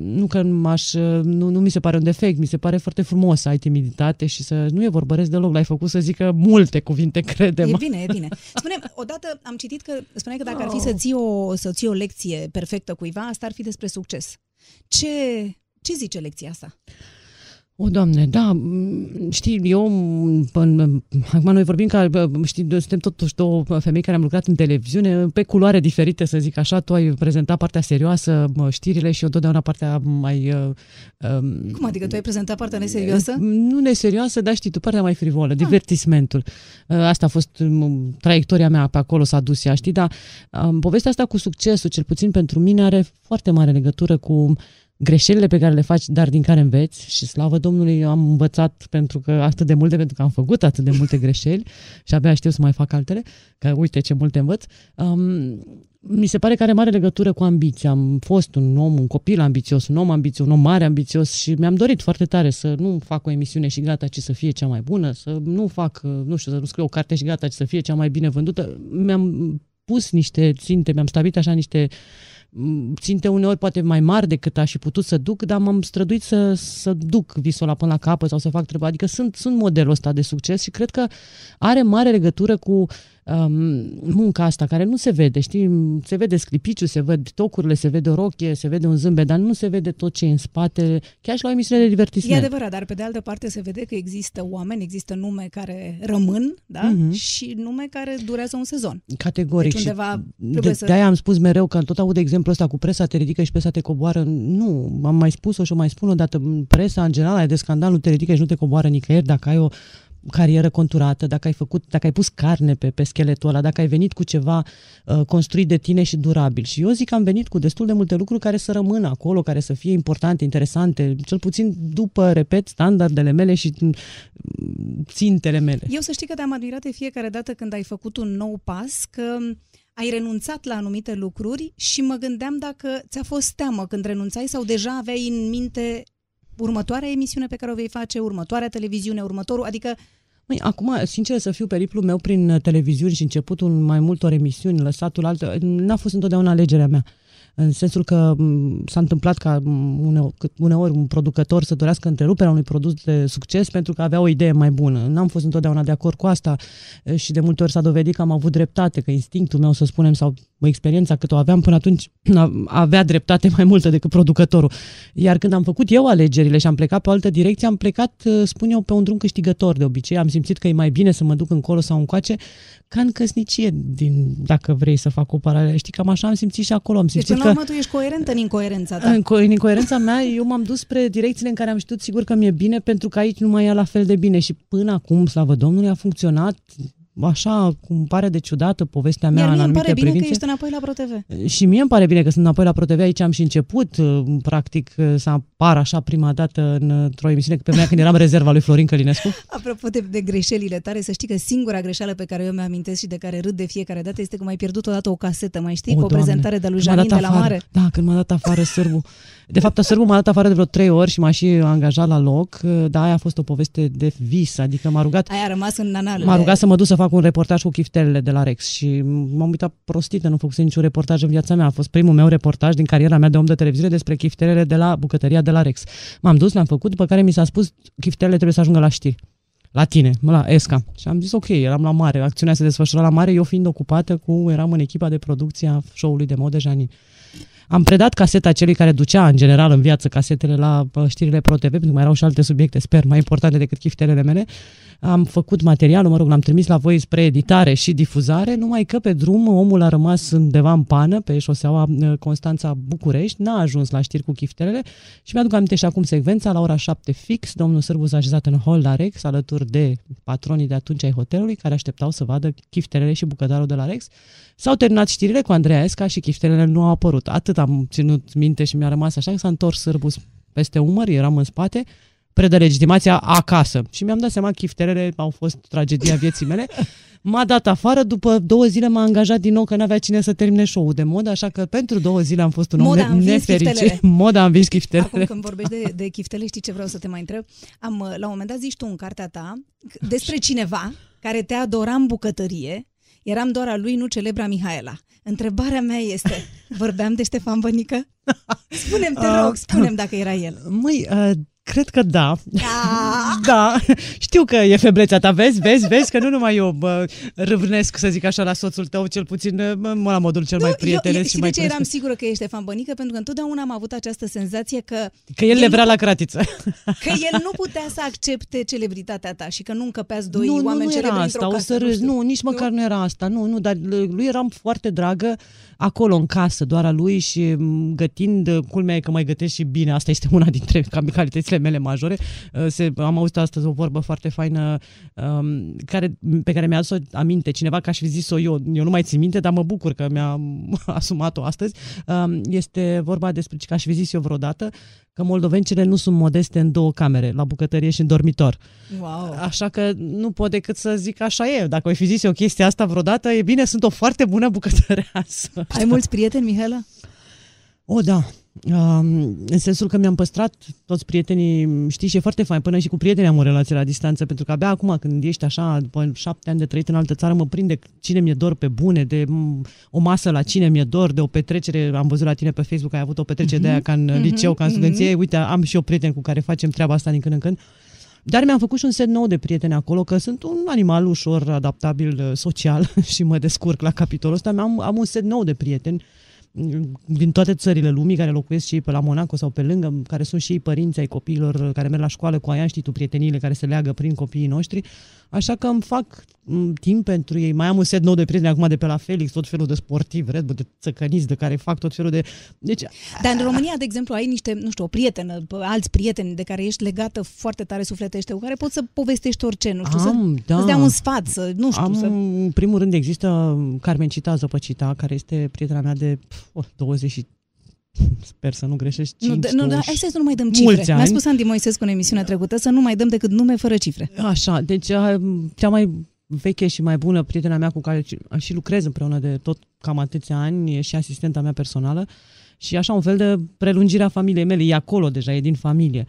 nu că m-aș, nu, nu mi se pare un defect, mi se pare foarte frumos să ai timiditate și să nu e vorbăresc deloc, l-ai făcut să zică multe cuvinte, crede E bine, e bine. Spune, odată am citit că spuneai că dacă ar fi să ții o, să ții o lecție perfectă cuiva, asta ar fi despre succes. Ce, ce zice lecția asta? O, Doamne, da, știi, eu, în, acum noi vorbim că, știi, suntem totuși două femei care am lucrat în televiziune, pe culoare diferite, să zic așa, tu ai prezentat partea serioasă, știrile și eu întotdeauna partea mai... Um, Cum adică tu ai prezentat partea neserioasă? Nu neserioasă, dar știi, tu partea mai frivolă, ah. divertismentul. Asta a fost traiectoria mea, pe acolo s-a dus ea, știi, dar um, povestea asta cu succesul, cel puțin pentru mine, are foarte mare legătură cu greșelile pe care le faci, dar din care înveți și slavă Domnului am învățat pentru că atât de multe, pentru că am făcut atât de multe greșeli [LAUGHS] și abia știu să mai fac altele, că uite ce multe învăț. Um, mi se pare că are mare legătură cu ambiția. Am fost un om, un copil ambițios, un om ambițios, un om mare ambițios și mi-am dorit foarte tare să nu fac o emisiune și gata, ci să fie cea mai bună, să nu fac, nu știu, să nu scriu o carte și gata, ci să fie cea mai bine vândută. Mi-am pus niște ținte, mi-am stabilit așa niște ținte uneori poate mai mari decât aș fi putut să duc, dar m-am străduit să, să duc visul ăla până la capăt sau să fac treaba. Adică sunt, sunt modelul ăsta de succes și cred că are mare legătură cu um, munca asta care nu se vede, știi? Se vede sclipiciu, se văd tocurile, se vede o rochie, se vede un zâmbet, dar nu se vede tot ce e în spate, chiar și la o emisiune de divertisment. E adevărat, dar pe de altă parte se vede că există oameni, există nume care rămân, da? Uh-huh. Și nume care durează un sezon. Categoric. Deci undeva și de, să... de-aia am spus mereu că tot aud exemplul ăsta cu presa te ridică și presa te coboară. Nu, am mai spus-o și o mai spun o dată. Presa, în general, e de scandal, nu te ridică și nu te coboară nicăieri dacă ai o carieră conturată, dacă ai făcut, dacă ai pus carne pe, pe scheletul ăla, dacă ai venit cu ceva uh, construit de tine și durabil. Și eu zic că am venit cu destul de multe lucruri care să rămână acolo, care să fie importante, interesante, cel puțin după, repet, standardele mele și mm, țintele mele. Eu să știi că te-am admirat de fiecare dată când ai făcut un nou pas, că ai renunțat la anumite lucruri și mă gândeam dacă ți-a fost teamă când renunțai sau deja aveai în minte următoarea emisiune pe care o vei face, următoarea televiziune, următorul, adică Măi, acum, sincer să fiu, periplul meu prin televiziuni și începutul mai multor emisiuni, lăsatul altă, n-a fost întotdeauna alegerea mea în sensul că s-a întâmplat ca uneori, uneori un producător să dorească întreruperea unui produs de succes pentru că avea o idee mai bună. N-am fost întotdeauna de acord cu asta și de multe ori s-a dovedit că am avut dreptate, că instinctul meu, să spunem, sau experiența cât o aveam până atunci, [CLEARS THROAT] avea dreptate mai multă decât producătorul. Iar când am făcut eu alegerile și am plecat pe o altă direcție, am plecat, spun eu, pe un drum câștigător de obicei. Am simțit că e mai bine să mă duc încolo sau încoace, ca în căsnicie, din, dacă vrei să fac o paralelă. Știi, cam așa am simțit și acolo. Am deci, simțit deci, până la urmă, tu ești coerentă în incoerența ta. În, co- în incoerența mea, eu m-am dus spre direcțiile în care am știut sigur că mi-e bine, pentru că aici nu mai e la fel de bine. Și până acum, slavă Domnului, a funcționat așa cum pare de ciudată povestea mea Iar în anumite pare bine privințe. că ești înapoi la ProTV. Și mie îmi pare bine că sunt înapoi la ProTV, aici am și început, uh, practic, uh, să apar așa prima dată într-o emisiune pe mea când eram rezerva lui Florin Călinescu. [LAUGHS] Apropo de, de greșelile tare, să știi că singura greșeală pe care eu mi-am amintesc și de care râd de fiecare dată este că mai pierdut odată o casetă, mai știi, o, cu o Doamne, prezentare de lui Janin de la afară. mare. Da, când m-a dat afară sârbu. De fapt, sârbu m-a dat afară de vreo trei ori și m-a și angajat la loc, dar aia a fost o poveste de vis, adică m-a rugat... Aia a rămas în nanal. M-a rugat să mă duc să fac un reportaj cu chiftelele de la Rex și m-am uitat prostită, nu făcuse niciun reportaj în viața mea. A fost primul meu reportaj din cariera mea de om de televiziune despre chiftelele de la bucătăria de la Rex. M-am dus, le-am făcut, după care mi s-a spus chiftelele trebuie să ajungă la știri. La tine, la ESCA. Și am zis ok, eram la mare, acțiunea se desfășura la mare, eu fiind ocupată cu, eram în echipa de producție a show-ului de modă Janin. Am predat caseta celui care ducea în general în viață casetele la știrile Pro TV, pentru că mai erau și alte subiecte, sper, mai importante decât chiftelele mele. Am făcut materialul, mă rog, l-am trimis la voi spre editare și difuzare, numai că pe drum omul a rămas undeva în pană pe șoseaua Constanța București, n-a ajuns la știri cu chiftelele și mi-aduc aminte și acum secvența, la ora 7 fix, domnul Sârbu s-a așezat în hol la Rex, alături de patronii de atunci ai hotelului, care așteptau să vadă chiftelele și bucătarul de la Rex. S-au terminat știrile cu Andreea Esca și chiftelele nu au apărut. Atât am ținut minte și mi-a rămas așa că s-a întors Sârbu peste umăr, eram în spate, predă legitimația acasă. Și mi-am dat seama că chiftelele au fost tragedia vieții mele. M-a dat afară, după două zile m-a angajat din nou că n-avea cine să termine show-ul de modă, așa că pentru două zile am fost un Moda om nefericit. Moda am vins chiftelele. Acum când vorbești de, de chiftele, știi ce vreau să te mai întreb? Am, la un moment dat zici tu în cartea ta despre cineva care te adora în bucătărie, eram doar a lui, nu celebra Mihaela. Întrebarea mea este, vorbeam de Ștefan Bănică? [LAUGHS] Spune-mi, te rog, spune-mi dacă era el. Măi, uh, Cred că da. Da. [LAUGHS] da. Știu că e febrețea ta, vezi, vezi, vezi că nu numai eu bă, râvnesc, să zic așa, la soțul tău, cel puțin mă la modul cel nu, mai prietenesc și mai de ce eram sigură că ești Ștefan Bănică? Pentru că întotdeauna am avut această senzație că... Că el, el le vrea la cratiță. Că el nu putea să accepte celebritatea ta și că nu încăpeați doi nu, oameni nu, nu celebri asta, o să râzi. Nu, nici măcar nu? nu era asta. Nu, nu, dar lui eram foarte dragă acolo în casă, doar a lui și gătind, culmea e că mai gătesc și bine, asta este una dintre calitățile mele majore. Se, am auzit astăzi o vorbă foarte faină um, care, pe care mi-a adus-o aminte cineva, ca și zis-o eu, eu nu mai țin minte, dar mă bucur că mi-a [LAUGHS] asumat-o astăzi. Um, este vorba despre, ca și zis eu vreodată, că moldovencile nu sunt modeste în două camere, la bucătărie și în dormitor. Wow. Așa că nu pot decât să zic așa e. Dacă ai fi zis o chestie asta vreodată, e bine, sunt o foarte bună bucătăreasă. Ai mulți prieteni, Mihela? O, da. Um, în sensul că mi-am păstrat toți prietenii, știi, și e foarte fain, până și cu prietenii am o relație la distanță, pentru că abia acum când ești așa, după șapte ani de trăit în altă țară, mă prinde cine mi-e dor pe bune, de o masă la cine mi-e dor, de o petrecere, am văzut la tine pe Facebook, ai avut o petrecere uh-huh, de aia ca în uh-huh, liceu, ca în studenție, uh-huh. uite, am și eu prieteni cu care facem treaba asta din când în când. Dar mi-am făcut și un set nou de prieteni acolo, că sunt un animal ușor adaptabil social [LAUGHS] și mă descurc la capitolul ăsta. Am, am un set nou de prieteni din toate țările lumii care locuiesc și pe la Monaco sau pe lângă, care sunt și părinți ai copiilor care merg la școală cu aia, știi tu, prieteniile care se leagă prin copiii noștri. Așa că îmi fac timp pentru ei. Mai am un set nou de prieteni acum de pe la Felix, tot felul de sportivi, Red Bull, de țăcăniți, de care fac tot felul de... Deci... Dar în România, de exemplu, ai niște, nu știu, o prietenă, alți prieteni de care ești legată foarte tare sufletește, cu care poți să povestești orice, nu știu, am, să, da. să dea un sfat, să, nu știu, am, să... În primul rând există Carmen Cita Zăpăcita, care este prietena mea de oh, 20 Sper să nu greșești 5, Nu, de, nu, da, hai să nu mai dăm cifre. Mi-a spus Andy Moisescu în emisiunea trecută să nu mai dăm decât nume fără cifre. Așa, deci cea mai veche și mai bună prietena mea cu care și lucrez împreună de tot cam atâția ani, e și asistenta mea personală și așa un fel de prelungire a familiei mele, e acolo deja, e din familie.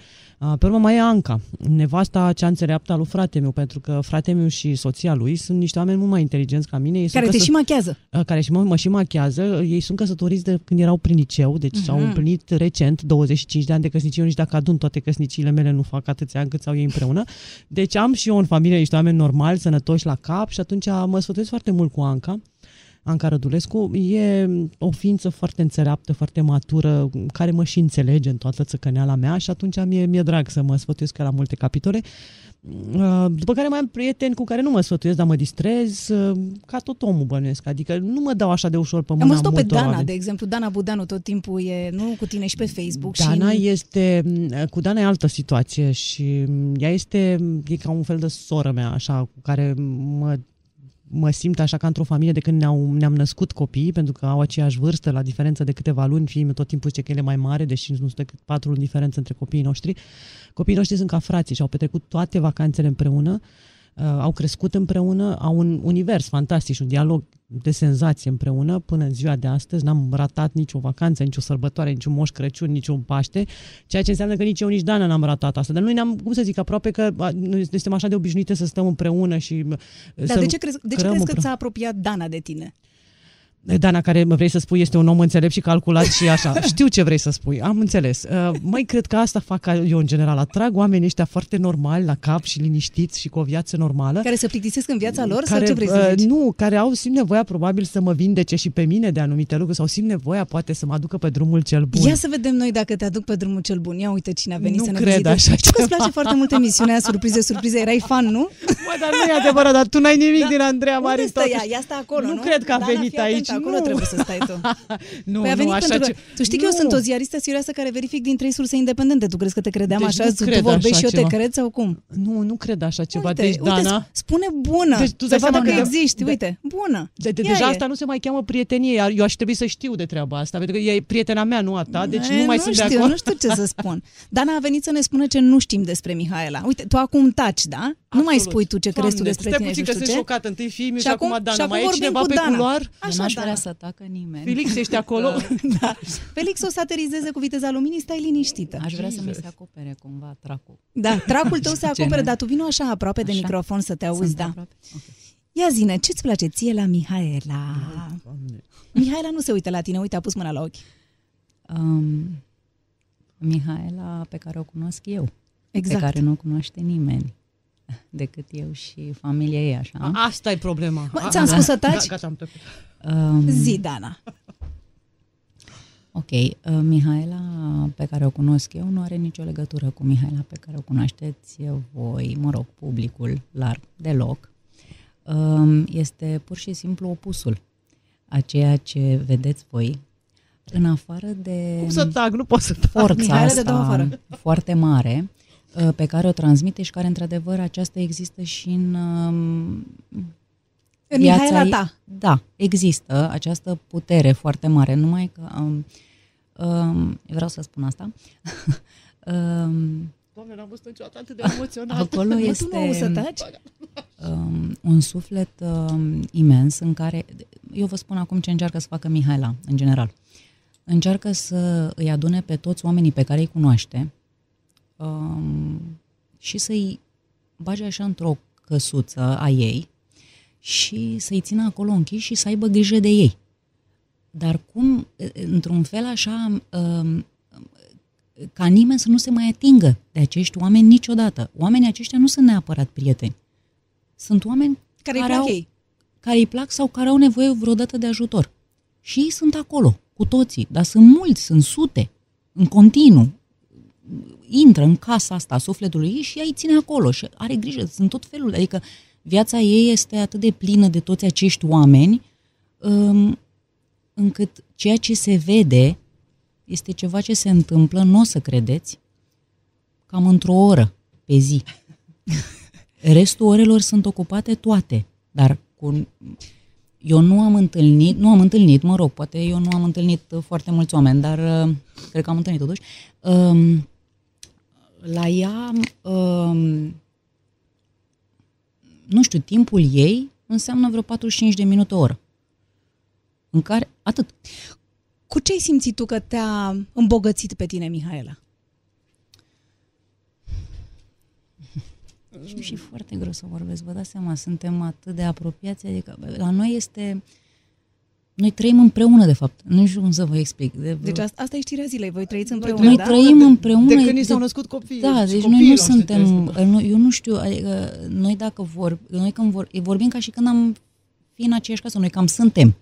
Pe urmă mai e Anca, nevasta cea înțeleaptă a lui frate meu, pentru că frate meu și soția lui sunt niște oameni mult mai inteligenți ca mine. Ei care te căsă... și machează. Care și mă, mă și machează. Ei sunt căsătoriți de când erau prin liceu, deci uh-huh. au împlinit recent 25 de ani de căsnicie. Nici dacă adun toate căsniciile mele nu fac atâția ani cât au ei împreună. Deci am și eu în familie niște oameni normali, sănătoși la cap și atunci mă sfătuiesc foarte mult cu Anca. Anca Rădulescu, e o ființă foarte înțeleaptă, foarte matură, care mă și înțelege în toată țăcăneala mea și atunci mi-e, mi-e drag să mă sfătuiesc la multe capitole. Uh, după care mai am prieteni cu care nu mă sfătuiesc, dar mă distrez, uh, ca tot omul bănuiesc. Adică nu mă dau așa de ușor pe mâna Am văzut-o pe Dana, oameni. de exemplu. Dana Budanu tot timpul e, nu cu tine și pe Facebook. Dana și... este, cu Dana e altă situație și ea este, e ca un fel de soră mea, așa, cu care mă mă simt așa ca într-o familie de când ne-au, ne-am născut copii, pentru că au aceeași vârstă, la diferență de câteva luni, fiind tot timpul zice că el e mai mare, deși nu sunt decât patru luni diferență între copiii noștri. Copiii noștri sunt ca frații și au petrecut toate vacanțele împreună uh, au crescut împreună, au un univers fantastic și un dialog de senzație împreună până în ziua de astăzi. N-am ratat nicio vacanță, nicio sărbătoare, niciun moș Crăciun, niciun Paște, ceea ce înseamnă că nici eu, nici Dana n-am ratat asta. Dar noi ne-am, cum să zic, aproape că noi suntem așa de obișnuite să stăm împreună și Dar să de ce crezi, de ce crezi că ți-a apropiat Dana de tine? Dana, care vrei să spui este un om înțelept și calculat și așa. [LAUGHS] Știu ce vrei să spui, am înțeles. Uh, mai cred că asta fac eu în general. Atrag oamenii ăștia foarte normali la cap și liniștiți și cu o viață normală. Care se plictisesc în viața lor care, sau ce vrei să uh, zici? Nu, care au simt nevoia probabil să mă vindece și pe mine de anumite lucruri sau simt nevoia poate să mă aducă pe drumul cel bun. Ia să vedem noi dacă te aduc pe drumul cel bun. Ia uite cine a venit nu să ne cred vizitezi. așa Știu că îți place foarte mult emisiunea Surprize, surprize. Erai fan, nu? Mă, dar nu e adevărat, dar tu n-ai nimic da. din Andreea Marin. Unde stă ea? Ea stă acolo, nu? Nu cred că a Dana, venit aici. Acolo nu. trebuie să stai tu. [LAUGHS] nu, păi a nu, venit așa pentru ce... că, tu știi că eu sunt o ziaristă serioasă care verific din trei surse independente. Tu crezi că te credeam Deci așa? nu Tu cred vorbești așa și eu ceva. te cred sau cum? Nu, nu cred așa ceva. Uite, deci, uite, Dana... spune bună. Deci tu să dai vadă seama că că- existi. de- Uite, bună. De, de, Ea deja e. asta nu se mai cheamă prietenie, iar eu aș trebui să știu de treaba asta, pentru că e prietena mea, nu a ta, deci E, nu mai nu sunt știu, de acord. Nu știu ce să spun. [LAUGHS] Dana a venit să ne spună ce nu știm despre Mihaela. Uite, tu acum taci, da? Nu mai Absolut. spui tu ce crezi tu Doamne, despre stai tine puțin și că nu sunt știu ce. șocat. Întâi fiii Și și acum- acum Dana. și acum mai e vorbim cineva cu pe Dana. culoar? Așa, nu aș Dana. vrea să tacă nimeni. Felix, ești acolo? [LAUGHS] Da. Felix o să aterizeze cu viteza luminii, stai liniștită. Aș vrea să mi se acopere cumva tracul. Da, tracul tău se acopere, Gene. dar tu vino așa aproape de Așa? microfon să te auzi, Sunt da. aproape? Ok. Ia zine, ce-ți place ție la Mihaela? Doamne. Mihaela nu se uită la tine, uite, a pus mâna la ochi. Um, Mihaela pe care o cunosc eu, Exact. pe care nu o cunoaște nimeni decât eu și familia ei, așa. A, asta e problema. Bă, A- ți-am spus să taci? Da, gata, am tăcut. Um, Zi, Dana. Ok, uh, Mihaela pe care o cunosc eu nu are nicio legătură cu Mihaela pe care o cunoașteți voi, mă rog, publicul larg, deloc. Um, Este pur și simplu opusul a ceea ce vedeți voi, în afară de Cum să tac? Nu pot să tac. forța Mihaela de două asta afară. foarte mare uh, pe care o transmite și care, într-adevăr, aceasta există și în um, În viața Mihaela ei- ta. Da, există această putere foarte mare, numai că um, um, vreau să spun asta. [LAUGHS] um, Doamne, n-am văzut niciodată atât de emoționat. acolo Bă, este tu nu auzi să taci? um, un suflet um, imens în care, eu vă spun acum ce încearcă să facă Mihaela, în general. Încearcă să îi adune pe toți oamenii pe care îi cunoaște um, și să-i bage așa într-o căsuță a ei și să-i țină acolo închiși și să aibă grijă de ei. Dar cum, într-un fel așa, um, ca nimeni să nu se mai atingă de acești oameni niciodată. Oamenii aceștia nu sunt neapărat prieteni. Sunt oameni Care îi care, plac au, ei. care îi plac sau care au nevoie vreodată de ajutor. Și ei sunt acolo, cu toții, dar sunt mulți, sunt sute, în continuu. Intră în casa asta a sufletului ei și ea îi ține acolo și are grijă, sunt tot felul. Adică viața ei este atât de plină de toți acești oameni, um, încât ceea ce se vede este ceva ce se întâmplă, nu o să credeți, cam într-o oră pe zi. [LAUGHS] Restul orelor sunt ocupate toate, dar cu... eu nu am întâlnit, nu am întâlnit, mă rog, poate eu nu am întâlnit uh, foarte mulți oameni, dar uh, cred că am întâlnit totuși. Um, la ea um, nu știu, timpul ei înseamnă vreo 45 de minute o oră. În care, atât. Cu ce ai simțit tu că te-a îmbogățit pe tine, Mihaela? Știu și foarte greu să vorbesc, vă dați seama, suntem atât de apropiați, adică la noi este... Noi trăim împreună, de fapt. Nu știu cum să vă explic. De, Deci asta, asta e știrea zilei, voi trăiți împreună, noi da? trăim împreună. De când ni s-au născut copii. Da, și deci copiii noi nu noștri suntem, trăiesc. nu- eu nu știu, adică noi dacă vor, noi când vor, vorbim ca și când am fi în aceeași casă, noi cam suntem.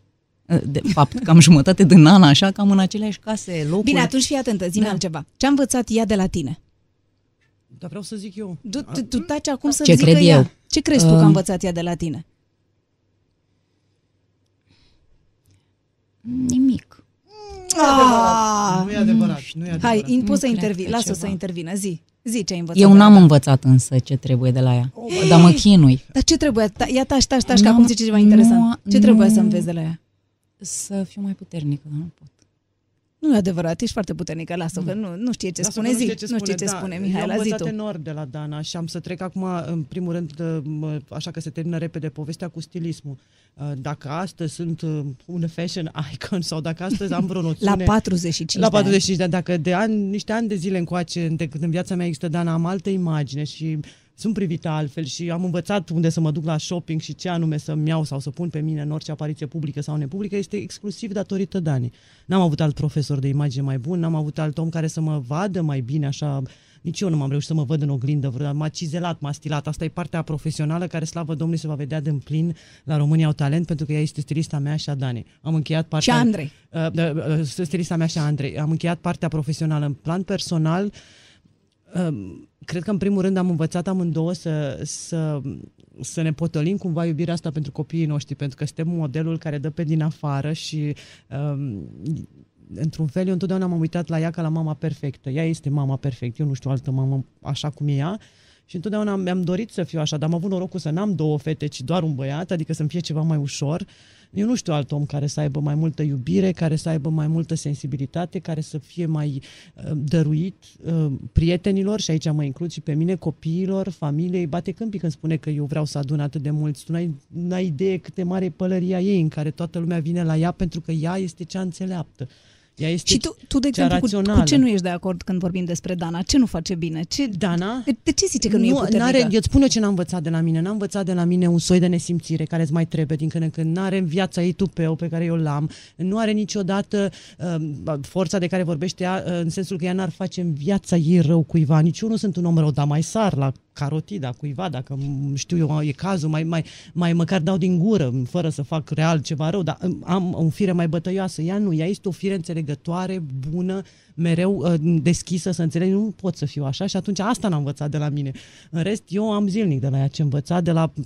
De fapt, cam [LAUGHS] jumătate din an, așa, cam în aceleași case, locuri. Bine, atunci fii atentă, zi-mi Da. altceva. Ce a învățat ea de la tine? Dar vreau să zic eu. Tu, tu, tu taci acum să Ce zică cred ea. eu? Ce crezi tu că a Um, învățat ea de la tine? Nimic. Ah, Nu e adevărat. Nu e hai, adevărat. in, poți să cred intervii, că lasă-o ceva. să intervină, zi. Zi ce ai învățat. Eu de la n-am ea. învățat însă ce trebuie de la ea, dar mă chinui. Dar ce trebuie? Ta, ia tași, tași, tași, că N-am- acum zice ceva interesant. nu- Ce trebuie nu- să înveți de la ea? Să fiu mai puternică, dar nu pot. Nu e adevărat, ești foarte puternică, lasă-o, că nu, nu știe ce Lasă-mă, spune, zi. știe Nu știe ce da. spune, Eu Mihaela, am zi învățat tu. enorm de la Dana și am să trec acum, în primul rând, mă- așa că se termină repede povestea cu stilismul. Uh, Dacă astăzi sunt uh, un fashion icon sau dacă astăzi am vreo [LAUGHS] La noțiune... 45 la de ani. 45 de ani, dacă de ani, niște ani de zile încoace, de când în viața mea există Dana, am altă imagine și sunt privită altfel și am învățat unde să mă duc la shopping și ce anume să-mi iau sau să pun pe mine în orice apariție publică sau nepublică, este exclusiv datorită Dani. N-am avut alt profesor de imagine mai bun, n-am avut alt om care să mă vadă mai bine, așa, nici eu nu m-am reușit să mă văd în oglindă, vreodată. m-a cizelat, m-a stilat. Asta e partea profesională care, slavă Domnului, se va vedea de plin la România au talent, pentru că ea este stilista mea și a Dani. Am încheiat Și partea... Andrei. Uh, uh, uh, stilista mea și a Andrei. Am încheiat partea profesională. În plan personal, um, cred că în primul rând am învățat amândouă să, să, să ne potolim cumva iubirea asta pentru copiii noștri, pentru că suntem modelul care dă pe din afară și um, într-un fel eu întotdeauna m-am uitat la ea ca la mama perfectă. Ea este mama perfectă, eu nu știu altă mamă așa cum e ea. Și întotdeauna mi-am dorit să fiu așa, dar am avut norocul să n-am două fete, ci doar un băiat, adică să-mi fie ceva mai ușor. Eu nu știu alt om care să aibă mai multă iubire, care să aibă mai multă sensibilitate, care să fie mai uh, dăruit uh, prietenilor, și aici mă includ și pe mine, copiilor, familiei. Bate câmpii când spune că eu vreau să adun atât de mulți. Tu n-ai, n-ai idee cât de mare e pălăria ei, în care toată lumea vine la ea pentru că ea este cea înțeleaptă. Ea este Și tu, tu de cea exemplu, cu, rațională. cu ce nu ești de acord când vorbim despre Dana? Ce nu face bine? Ce, Dana? de, de ce zice că nu, e puternică? N-are, eu îți spun eu ce n-a învățat de la mine. N-a învățat de la mine un soi de nesimțire care îți mai trebuie din când în când. N-are în viața ei tupeu pe care eu l-am. Nu are niciodată uh, forța de care vorbește ea, uh, în sensul că ea n-ar face în viața ei rău cuiva. Nici eu nu sunt un om rău, dar mai sar la carotida cuiva, dacă m- știu eu, e cazul, mai, mai, mai măcar dau din gură, fără să fac real ceva rău, dar um, am o fire mai bătăioasă. Ea nu, ea este o fire înțelegătoare, bună, mereu uh, deschisă să înțelegi, nu pot să fiu așa și atunci asta n-am învățat de la mine. În rest, eu am zilnic de la ea ce învățat, de la ce-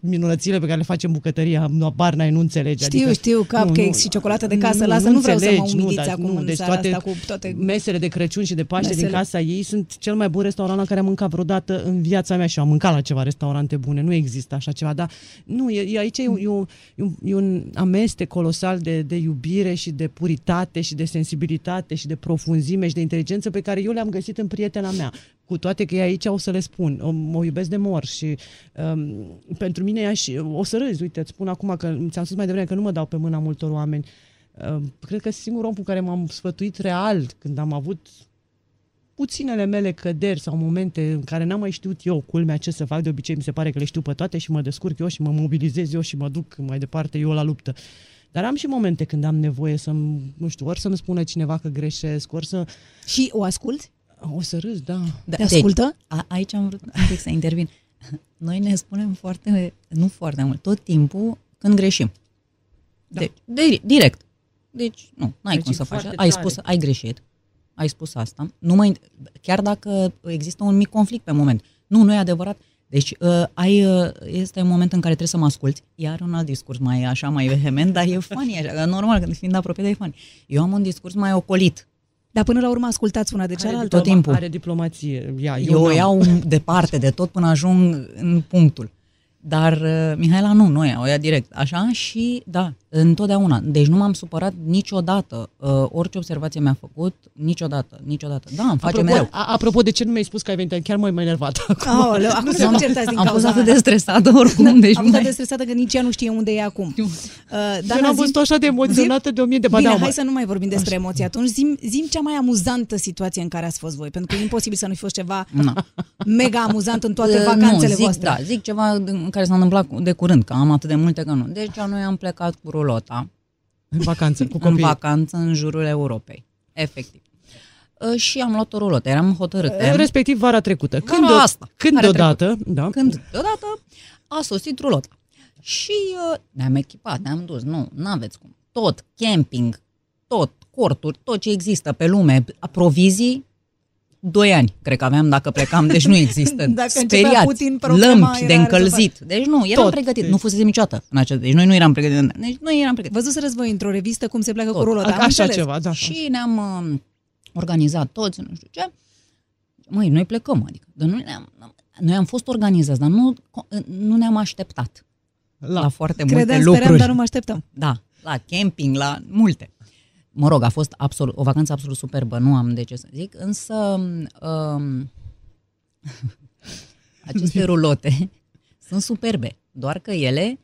minunățile pe care le facem în bucătărie, nu apar n-ai, nu înțelegi. Știu, știu, cupcakes și ciocolată de casă, lasă, nu vreau să mă înțelegi, umidiți dar acum în deci seara toate asta cu toate... mesele de Crăciun și de Paște Mesele. din casa ei sunt cel mai bun restaurant la care am mâncat vreodată în viața mea și eu am mâncat la ceva restaurante bune, nu există așa ceva, dar nu, e, e aici e un, e, un, e un- e un amestec colosal de, de iubire și de puritate și de sensibilitate și de profunzime și de inteligență pe care eu le-am găsit în prietena mea. Cu toate că e aici o să le spun, o, o iubesc de mor și um, pentru mine ea și o să râzi, uite, îți spun acum că ți-am spus mai devreme că nu mă dau pe mâna multor oameni. Uh, cred că singurul om cu care m-am sfătuit real când am avut puținele mele căderi sau momente în care n-am mai știut eu culmea ce să fac, de obicei mi se pare că le știu pe toate și mă descurc eu și mă mobilizez eu și mă duc mai departe eu la luptă. Dar am și momente când am nevoie să nu știu, ori să-mi spună cineva că greșesc, ori să... Și o asculti? O să râzi, da. Te ascultă? Deci, a, aici am vrut un pic să intervin. [LAUGHS] Noi ne spunem foarte, nu foarte mult, tot timpul când greșim. Da. Deci, de, direct. Deci, nu, n-ai Deci cum e să faci. foarte Ai tare. spus, ai greșit. Ai spus asta. Nu mă, chiar dacă există un mic conflict pe moment. Nu, nu e adevărat. Deci, uh, ai, uh, este un moment în care trebuie să mă asculți, iar un alt discurs mai așa, mai vehement, dar e funny, așa, normal, când fiind apropiat, e funny. Eu am un discurs mai ocolit. Dar până la urmă ascultați una de cealaltă? tot timpul. Are diplomație. Ia, Eu, eu o n-am. iau [LAUGHS] departe de tot până ajung în punctul. Dar uh, Mihaela nu, noi o ia direct, așa și da, întotdeauna. Deci nu m-am supărat niciodată. Uh, orice observație mi-a făcut, niciodată, niciodată. Da, îmi face apropo, mereu. a, apropo, de ce nu mi-ai spus că ai venit? Chiar m-ai mai enervat acum. [LAUGHS] Aoleu, acum să nu certați din Am fost cauza atât aia. de stresată oricum, deci Am nu fost atât de mai... stresată că nici ea nu știe unde e acum. Uh, Eu Dana, n-am zi- văzut așa de emoționată de o mie de Bine, badeau. hai să nu mai vorbim despre emoții atunci. Zim, zim cea mai amuzantă situație în care ați fost voi, pentru că e imposibil să nu fi fost ceva Nu. mega amuzant în toate Uh, vacanțele nu, zic, voastre. Da, zic ceva în care s-a întâmplat cu- de curând, că am atât de multe că nu. Deci noi am plecat cu rulota În vacanță, cu [LAUGHS] în copiii. vacanță în jurul Europei. Efectiv. Uh, Și am luat o rulotă, eram hotărâte. Respectiv vara trecută. Vara Când, de, asta, când care deodată, da, Când deodată a sosit rulota. Și uh, ne-am echipat, ne-am dus, nu, n-aveți cum. Tot, camping, tot, corturi, tot ce există pe lume, provizii, doi ani, cred că aveam dacă plecam, deci nu există. [LAUGHS] Dacă începea Speriați, Putin, problema lămpi era de încălzit. Deci nu, eram Tot. pregătit, nu fusese niciodată în acest, deci noi nu eram pregătiți. Deci noi eram pregătiți. Văzuserăți voi într-o revistă cum se pleacă Tot. cu rulota. am așa înțeles. ceva, da. Și ne-am uh, organizat toți, nu știu ce. Măi, noi plecăm, adică. Dar noi, ne-am, noi am fost organizați, dar nu, nu ne-am așteptat la, la foarte multe Credeam, lucruri. speram, dar nu mă așteptam. Da, la camping, la multe. Mă rog, a fost absolut, o vacanță absolut superbă, nu am de ce să zic, însă um, [LAUGHS] aceste rulote [LAUGHS] sunt superbe, doar că ele s-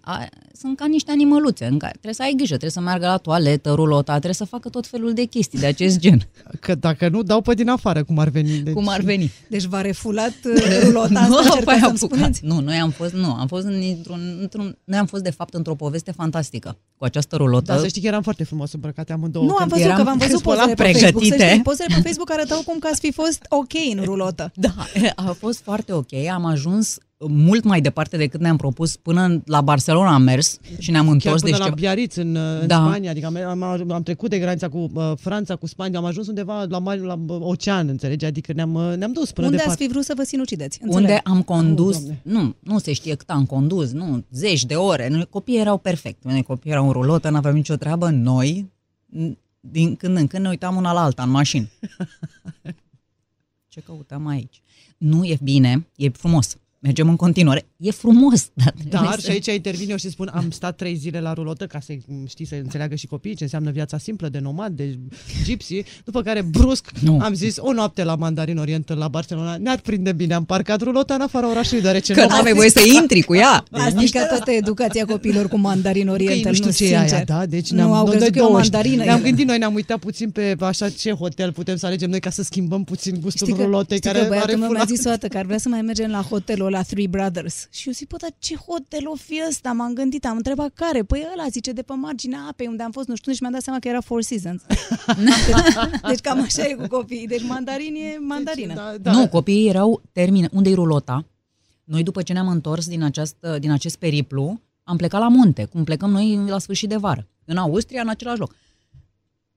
a, sunt ca niște animăluțe în care trebuie să ai grijă, trebuie să meargă la toaletă, rulota, trebuie să facă tot felul de chestii de acest gen, Că dacă nu, dau pe din afară, cum ar veni. Deci, cum ar veni. Deci v-a refulat [LAUGHS] uh, rulota asta, nu, încercați apoi să-mi apucat. spuneți? Nu, noi am fost, nu, am fost într-un, într-un, noi am fost de fapt într-o poveste fantastică cu această rulotă. Da, să știi că eram foarte frumos îmbrăcate amândouă. Nu, am când- văzut eram că v-am văzut spălat pozele pe Facebook. Să pregătite. știi, pozele pe Facebook arătau cum că ați fi fost ok în rulotă. [LAUGHS] Da, a fost foarte ok. Am ajuns mult mai departe decât ne-am propus. Până în- la Barcelona am mers și ne-am Chiar întors. până Deci la ceva- Biarritz, în, în Da. Spania, adică am, am, am trecut de granița cu uh, Franța, cu Spania, am ajuns undeva la, mare, la uh, ocean, înțelegi? Adică ne-am, uh, ne-am dus până Unde departe. ați fi vrut să vă sinucideți? Înțeleg. unde am condus, Oh, Doamne. nu, nu se știe cât am condus, nu, zeci de ore. Noi, copiii erau perfect. Noi copiii erau în rulotă, nu aveam nicio treabă. Noi, din când în când ne uitam una la alta în mașină. [LAUGHS] Ce căutăm aici? Nu e bine, e frumos. Mergem în continuare. E frumos, dar trebuie Dar să- și aici intervine eu și spun, am stat trei zile la rulotă ca să știi, să înțeleagă și copiii ce înseamnă viața simplă de nomad, de gypsy, după care brusc Nu. am zis o noapte la Mandarin Orient la Barcelona, ne-ar prinde bine, am parcat rulota în afara orașului, deoarece Că nu nu aveai voie să intri cu ea. Ați stricat toată educația copiilor cu mandarin Că ei oriental, nu știu ce e sincer. aia, da? Deci nu ne-am, au noi crezut că e o 20. mandarină. Ne-am ele. gândit, noi ne-am uitat puțin pe așa ce hotel putem să alegem noi ca să schimbăm puțin gustul Știi că, rulotei știi care că băiatul are meu mi-a fulat. zis o dată că ar vrea să mai mergem la hotelul la Three Brothers. Și eu zic, bă, dar ce hotel o fi ăsta? M-am gândit, am întrebat care. Păi ăla zice de pe marginea apei unde am fost, nu știu, și mi-am dat seama că era Four Seasons. [LAUGHS] deci cam așa e cu copiii. Deci mandarin e mandarină. Da, da. Nu, copiii erau termine. Unde-i rulota? Noi după ce ne-am întors din, această, din acest periplu, am plecat la munte, cum plecăm noi la sfârșit de vară. În Austria, în același loc.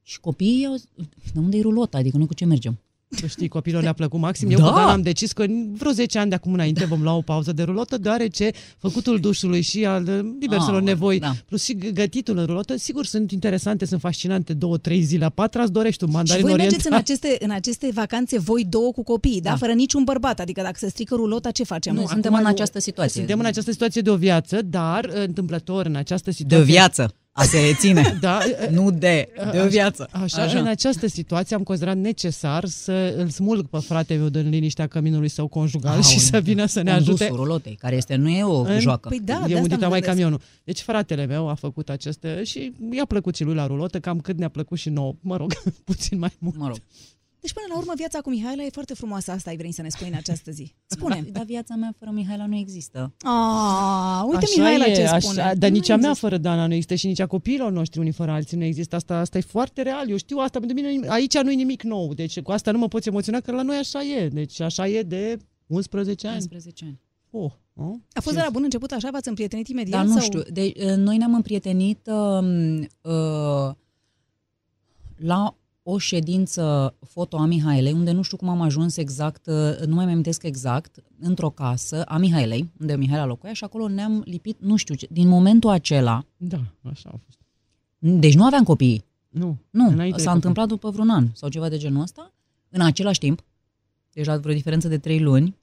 Și copiii au zis, de unde e rulota? Adică noi cu ce mergem? Să știi, copilul le-a plăcut maxim. Eu Da. cu Dan am decis că în vreo 10 ani de acum înainte vom lua o pauză de rulotă, deoarece făcutul dușului și al uh, diverselor Ah, nevoi, da. plus și g- gătitul în rulotă, sigur sunt interesante, sunt fascinante, două, trei zile, a patra îți dorești un Și mandarin voi oriental. mergeți în aceste, în aceste vacanțe voi două cu copiii, da? Da. Fără niciun bărbat. Adică dacă se strică rulota, ce facem? Nu, acum suntem în nu- această situație. Suntem în această situație de o viață, dar uh, întâmplător în această De situație... viață. A se reține. [LAUGHS] Da, nu de, de o viață. Așa, așa, în această situație am considerat necesar să îl smulg pe fratele meu din liniștea căminului său conjugal Aoleu. și să vină să ne Condusul ajute. rulotei, care este, nu e o În- joacă. Păi da, de e asta undita mă mai gândesc. camionul. Deci fratele meu a făcut aceste și i-a plăcut și lui la rulotă, cam cât ne-a plăcut și nouă, mă rog, [LAUGHS] puțin mai mult. Mă rog. Deci până la urmă viața cu Mihaela e foarte frumoasă. Asta ai vrei să ne spui în această zi. [LAUGHS] Spune. Dar viața mea fără Mihaela nu există. Ah, uite așa Mihaela e, ce așa, spune. Dar Nu nici a mea există. fără Dana nu există și nici a copiilor noștri unii fără alții nu există. Asta, asta e foarte real. Eu știu asta pentru mine. Aici nu e nimic nou. Deci cu asta nu mă poți emoționa că la noi așa e. Deci așa e de 11 ani. 11 ani. Oh, oh. A fost de la bun început așa? V-ați împrietenit imediat? Dar nu sau... știu. De, uh, noi ne-am împrietenit uh, uh, la o ședință foto a Mihaelei, unde nu știu cum am ajuns exact, uh, nu mai amintesc exact, într-o casă a Mihaelei, unde Mihaela locuia și acolo ne-am lipit, nu știu ce, din momentul acela, Da, așa a fost. deci nu aveam copii, Nu, nu, înainte de s-a copii. întâmplat după vreun an sau ceva de genul ăsta, în același timp, deci la vreo diferență de trei luni,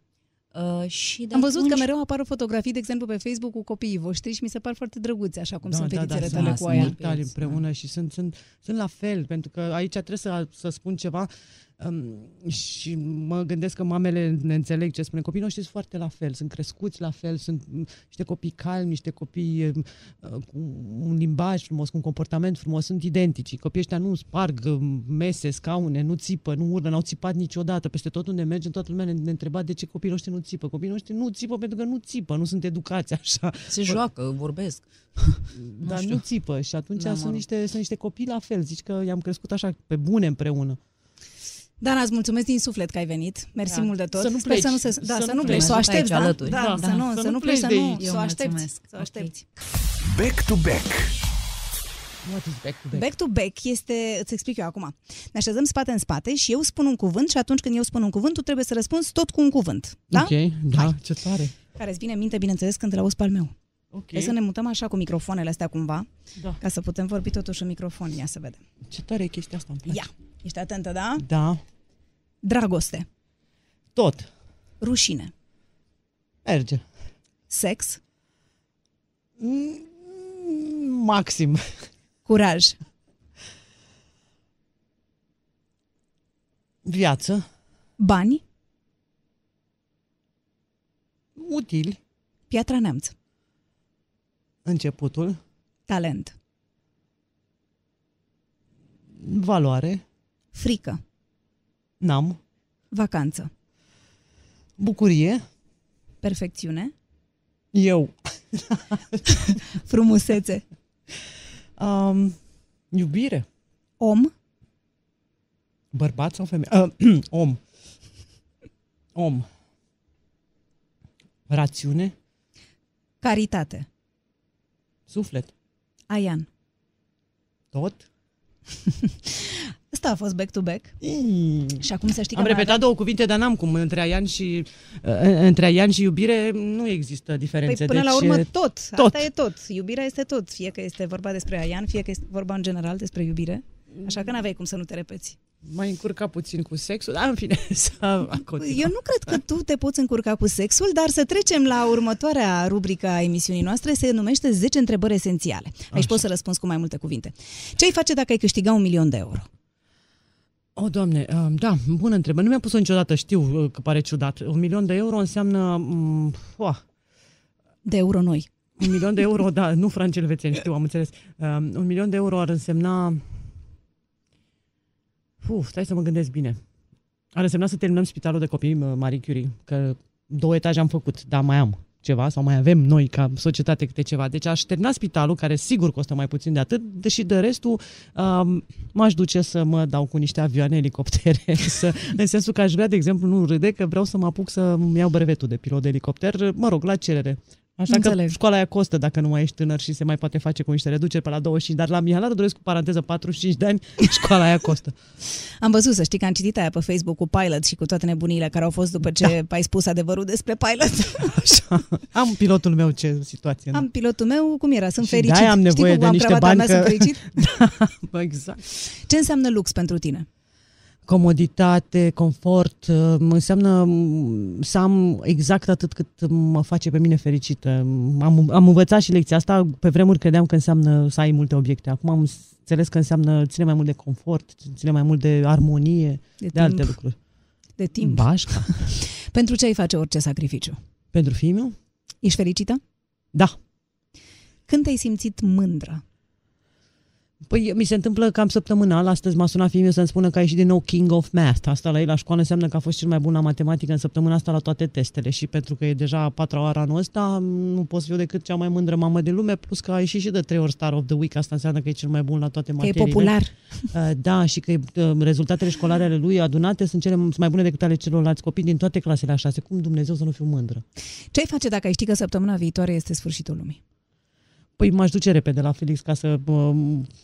Uh, și de Am văzut atunci... că mereu apar fotografii, de exemplu, pe Facebook cu copiii voștri și mi se par foarte drăguți, așa cum sunt fetițele da, tale sunt, cu aia. sunt tari împreună și sunt, sunt, sunt la fel, pentru că aici trebuie să, să spun ceva um, și mă gândesc că mamele ne înțeleg ce spune. Copiii noștri sunt foarte la fel, sunt crescuți la fel, sunt niște copii calmi, niște copii uh, cu un limbaj frumos, cu un comportament frumos, sunt identici. Copiii ăștia nu sparg uh, mese, scaune, nu țipă, nu urlă, n-au țipat niciodată. Peste tot unde mergem, toată lumea ne, ne întreba de ce copiii noștri nu țipă. Copiii noștri nu țipă pentru că nu țipă, nu sunt educați așa. Se joacă, vorbesc. Dar știu. nu țipă și atunci Da, mă sunt, rog. niște, sunt niște copii la fel. Zici că i-am crescut așa pe bune împreună. Dana, îți mulțumesc din suflet că ai venit. Mersi Da. mult de tot. Să nu Sper să pleci. nu se, da, Să să, nu nu pleci. pleci, să o Rămâi aștepți, aici da? alături. Da, Da. să nu, Să să nu nu pleci pleci, să de nu, aici. să o Eu aștepți. mulțumesc. Să o Ok. aștepți. Back to back. What is back to back? Back to back este, îți explic eu acum. Ne așezăm spate în spate și eu spun un cuvânt și atunci când eu spun un cuvânt, tu trebuie să răspunzi tot cu un cuvânt. Da? Ok, da, ce tare. Care îți vine în minte, bineînțeles, când îl auzi pe al meu. Ok, Hai să ne mutăm așa cu microfoanele astea cumva, da. ca să putem vorbi totuși în microfon. Ia să vedem. Ce tare e chestia asta, îmi place. Ia, ești atentă, da? Da, Dragoste, tot. rușine, Merge. sex, Maxim. curaj, Viață. bani, Utili. piatra neamț, Începutul. talent, Valoare. Frică, N-am. vacanță, Bucurie. perfecțiune, Eu. [LAUGHS] frumusețe, Um, iubire. om, Bărbat sau femeie? Uh, [CLEARS THROAT] om. Om. Rațiune. caritate, Suflet. aian. Tot. [LAUGHS] Ăsta a fost back-to-back. Și acum să știi că Am mai repetat două cuvinte, dar n-am cum. Între Aian și, uh, între Aian și iubire nu există diferențe. Păi până deci, la urmă e- tot. tot. Asta e tot. Iubirea este tot. Fie că este vorba despre Aian, fie că este vorba în general despre iubire. Așa că n-aveai cum să nu te repeți. M-ai încurcat puțin cu sexul, dar în fine, [LAUGHS] să continuăm. Eu nu cred că tu te poți încurca cu sexul, dar să trecem la următoarea rubrică a emisiunii noastre, se numește 10 întrebări esențiale. Aici Așa. poți să răspunzi cu mai multe cuvinte. Ce ai face dacă ai câștiga un milion de euro? O, doamne, uh, da, bună întrebare. Nu mi-am pus-o niciodată, știu uh, că pare ciudat. Un milion de euro înseamnă... mm, uah, De euro noi. un milion de euro, da, nu franci elvețieni, știu, am înțeles. Uh, un milion de euro ar însemna... Uf, stai să mă gândesc bine. Ar însemna să terminăm spitalul de copii uh, Marie Curie, că două etaje am făcut, dar mai am ceva sau mai avem noi ca societate câte ceva. Deci aș termina spitalul, care sigur costă mai puțin de atât, deși de restul um, m-aș duce să mă dau cu niște avioane, elicoptere, [LAUGHS] să, în sensul că aș vrea, de exemplu, nu râde, că vreau să mă apuc să iau brevetul de pilot de elicopter, mă rog, la cerere. Așa Înțeleg. că școala aia costă dacă nu mai ești tânăr și se mai poate face cu niște reduceri pe la 25, dar la Mihai doresc cu paranteză 45 de ani, [LAUGHS] școala aia costă. Am văzut, să știi că am citit aia pe Facebook cu Pilot și cu toate nebunile care au fost după ce ai spus adevărul despre Pilot. Așa. Am pilotul meu ce situație. nu? Am pilotul meu, cum era? Sunt Și fericit. de-aia am nevoie Știi cum de am niște cravata bani mea, că- sunt fericit? [LAUGHS] Bă, exact. Ce înseamnă lux pentru tine? Comoditate, confort, uh, înseamnă mm, să am exact atât cât mă face pe mine fericită. Am, am învățat și lecția asta, pe vremuri credeam că înseamnă să ai multe obiecte. Acum am înțeles că înseamnă, ține mai mult de confort, ține mai mult de armonie, De, de timp. alte lucruri. De timp. Bașca. [LAUGHS] Pentru ce ai face orice sacrificiu? Pentru fiul meu? Ești fericită? Da. Când te-ai simțit mândră? Păi mi se întâmplă cam săptămânal, astăzi m-a sunat fiul meu să-mi spună că a ieșit din nou King of Math. Asta la ei la școală înseamnă că a fost cel mai bun la matematică în săptămâna asta la toate testele și pentru că e deja a patra oară anul ăsta, nu pot să fiu decât cea mai mândră mamă de lume, plus că a ieșit și de trei ori Star of the Week, asta înseamnă că e cel mai bun la toate Că e materiile. popular. [LAUGHS] Uh, Da, și că uh, rezultatele școlare ale lui adunate sunt cele sunt mai bune decât ale celorlalți copii din toate clasele a șase. Cum Dumnezeu să nu fiu mândră? Ce ai face dacă ai ști că săptămâna viitoare este sfârșitul lumii? Păi m-aș duce repede la Felix ca să uh,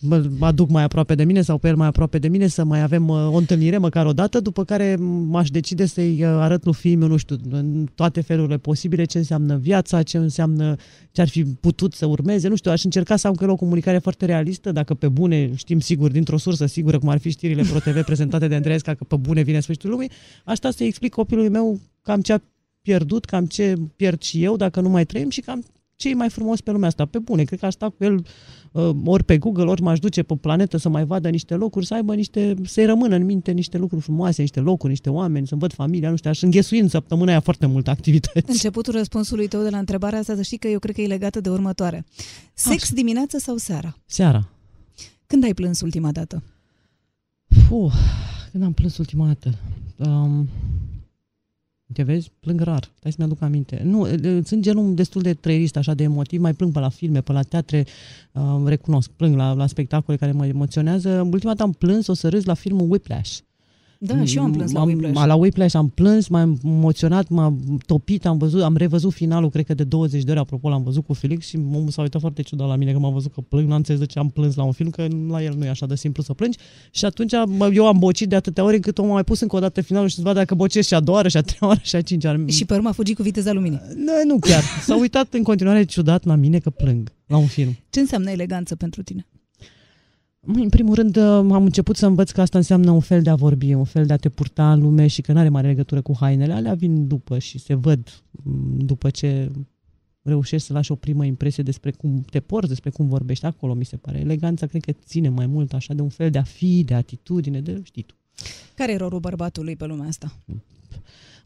mă aduc mai aproape de mine sau pe el mai aproape de mine, să mai avem uh, o întâlnire măcar o dată, după care m-aș decide să-i uh, arăt lui fiul meu, nu știu, în toate felurile posibile ce înseamnă viața, ce înseamnă ce ar fi putut să urmeze, nu știu, aș încerca să am cu el o comunicare foarte realistă, dacă pe bune știm sigur, dintr-o sursă sigură, cum ar fi știrile ProTV prezentate de Andreesca, că pe bune vine sfârșitul lumii, aș sta să-i explic copilului meu cam ce a pierdut, cam ce pierd și eu dacă nu mai trăim și cam ce e mai frumos pe lumea asta. Pe bune, cred că aș sta cu el uh, ori pe Google, ori m-aș duce pe planetă să mai vadă niște locuri, să aibă niște, să-i rămână în minte niște lucruri frumoase, niște locuri, niște oameni, să-mi văd familia, nu știu, aș înghesui în săptămâna aia foarte multe activități. Începutul răspunsului tău de la întrebarea asta, să știi că eu cred că e legată de următoare. Sex Așa. dimineața sau seara? Seara. Când ai plâns ultima dată? Puh, când am plâns ultima dată? Um, te vezi? Plâng rar. Stai să-mi aduc aminte. Nu, e, sunt genul destul de trăierist, așa de emotiv. Mai plâng pe la filme, pe la teatre. Um, recunosc, plâng la, la spectacole care mă emoționează. Ultima dată am plâns, o să râs la filmul Whiplash. Da, și eu am plâns la am, Whiplash. La Whiplash am plâns, m-am emoționat, m-am topit, am văzut, am revăzut finalul, cred că de 20 de ori, apropo, l-am văzut cu Felix și omul s-a uitat foarte ciudat la mine că m-a văzut că plâng, n-am înțeles de ce am plâns la un film, că la el nu e așa de simplu să plângi. Și atunci mă, eu am bocit de atâtea ori încât omul a mai pus încă o dată finalul și să vadă dacă bocesc și a doua oară, și a treia oară, și a cincea oară. Și pe urmă a fugit cu viteza luminii. Nu, nu chiar. S-a uitat în continuare ciudat la mine că plâng la un film. Ce înseamnă eleganță pentru tine? Măi, În primul rând uh, am început să învăț că asta înseamnă un fel de a vorbi, un fel de a te purta în lume și că nu are mare legătură cu hainele. Alea vin după și se văd m, după ce reușești să lași o primă impresie despre cum te porți, despre cum vorbești acolo, mi se pare. Eleganța cred că ține mai mult așa de un fel de a fi, de atitudine, de știi tu. Care e rolul bărbatului pe lumea asta?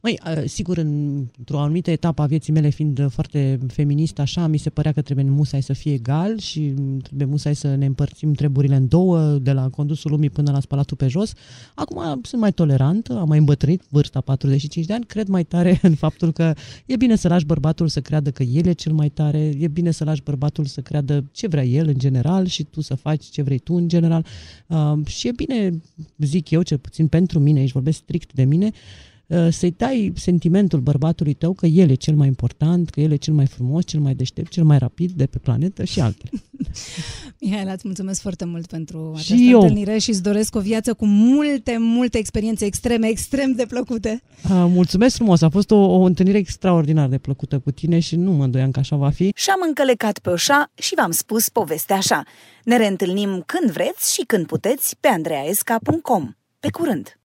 Măi, uh, sigur, în- într-o anumită etapă a vieții mele, fiind uh, foarte feministă, așa, mi se părea că trebuie musai să fie egal și mm, trebuie musai să ne împărțim treburile în două, de la condusul lumii până la spălatul pe jos. Acum sunt mai tolerantă, am mai îmbătrânit vârsta 45 de ani, cred mai tare [LAUGHS] în faptul că e bine să lași bărbatul să creadă că el e cel mai tare, e bine să lași bărbatul să creadă ce vrea el în general și tu să faci ce vrei tu în general. Uh, și e bine, zic eu, cel puțin pentru mine, aici vorbesc strict de mine, uh, să-i dai sentimentul bărbatului tău că el e cel mai important, că el e cel mai frumos, cel mai deștept, cel mai rapid de pe planetă și altele. [LAUGHS] Mihaela, îți mulțumesc foarte mult pentru Și această eu. întâlnire și îți doresc o viață cu multe, multe experiențe extreme, extrem de plăcute. Uh, mulțumesc frumos, a fost o, o întâlnire extraordinar de plăcută cu tine și nu mă îndoiam că așa va fi. Și-am încălecat pe oșa și v-am spus povestea așa. Ne reîntâlnim când vreți și când puteți pe andreaesca.com. Pe curând!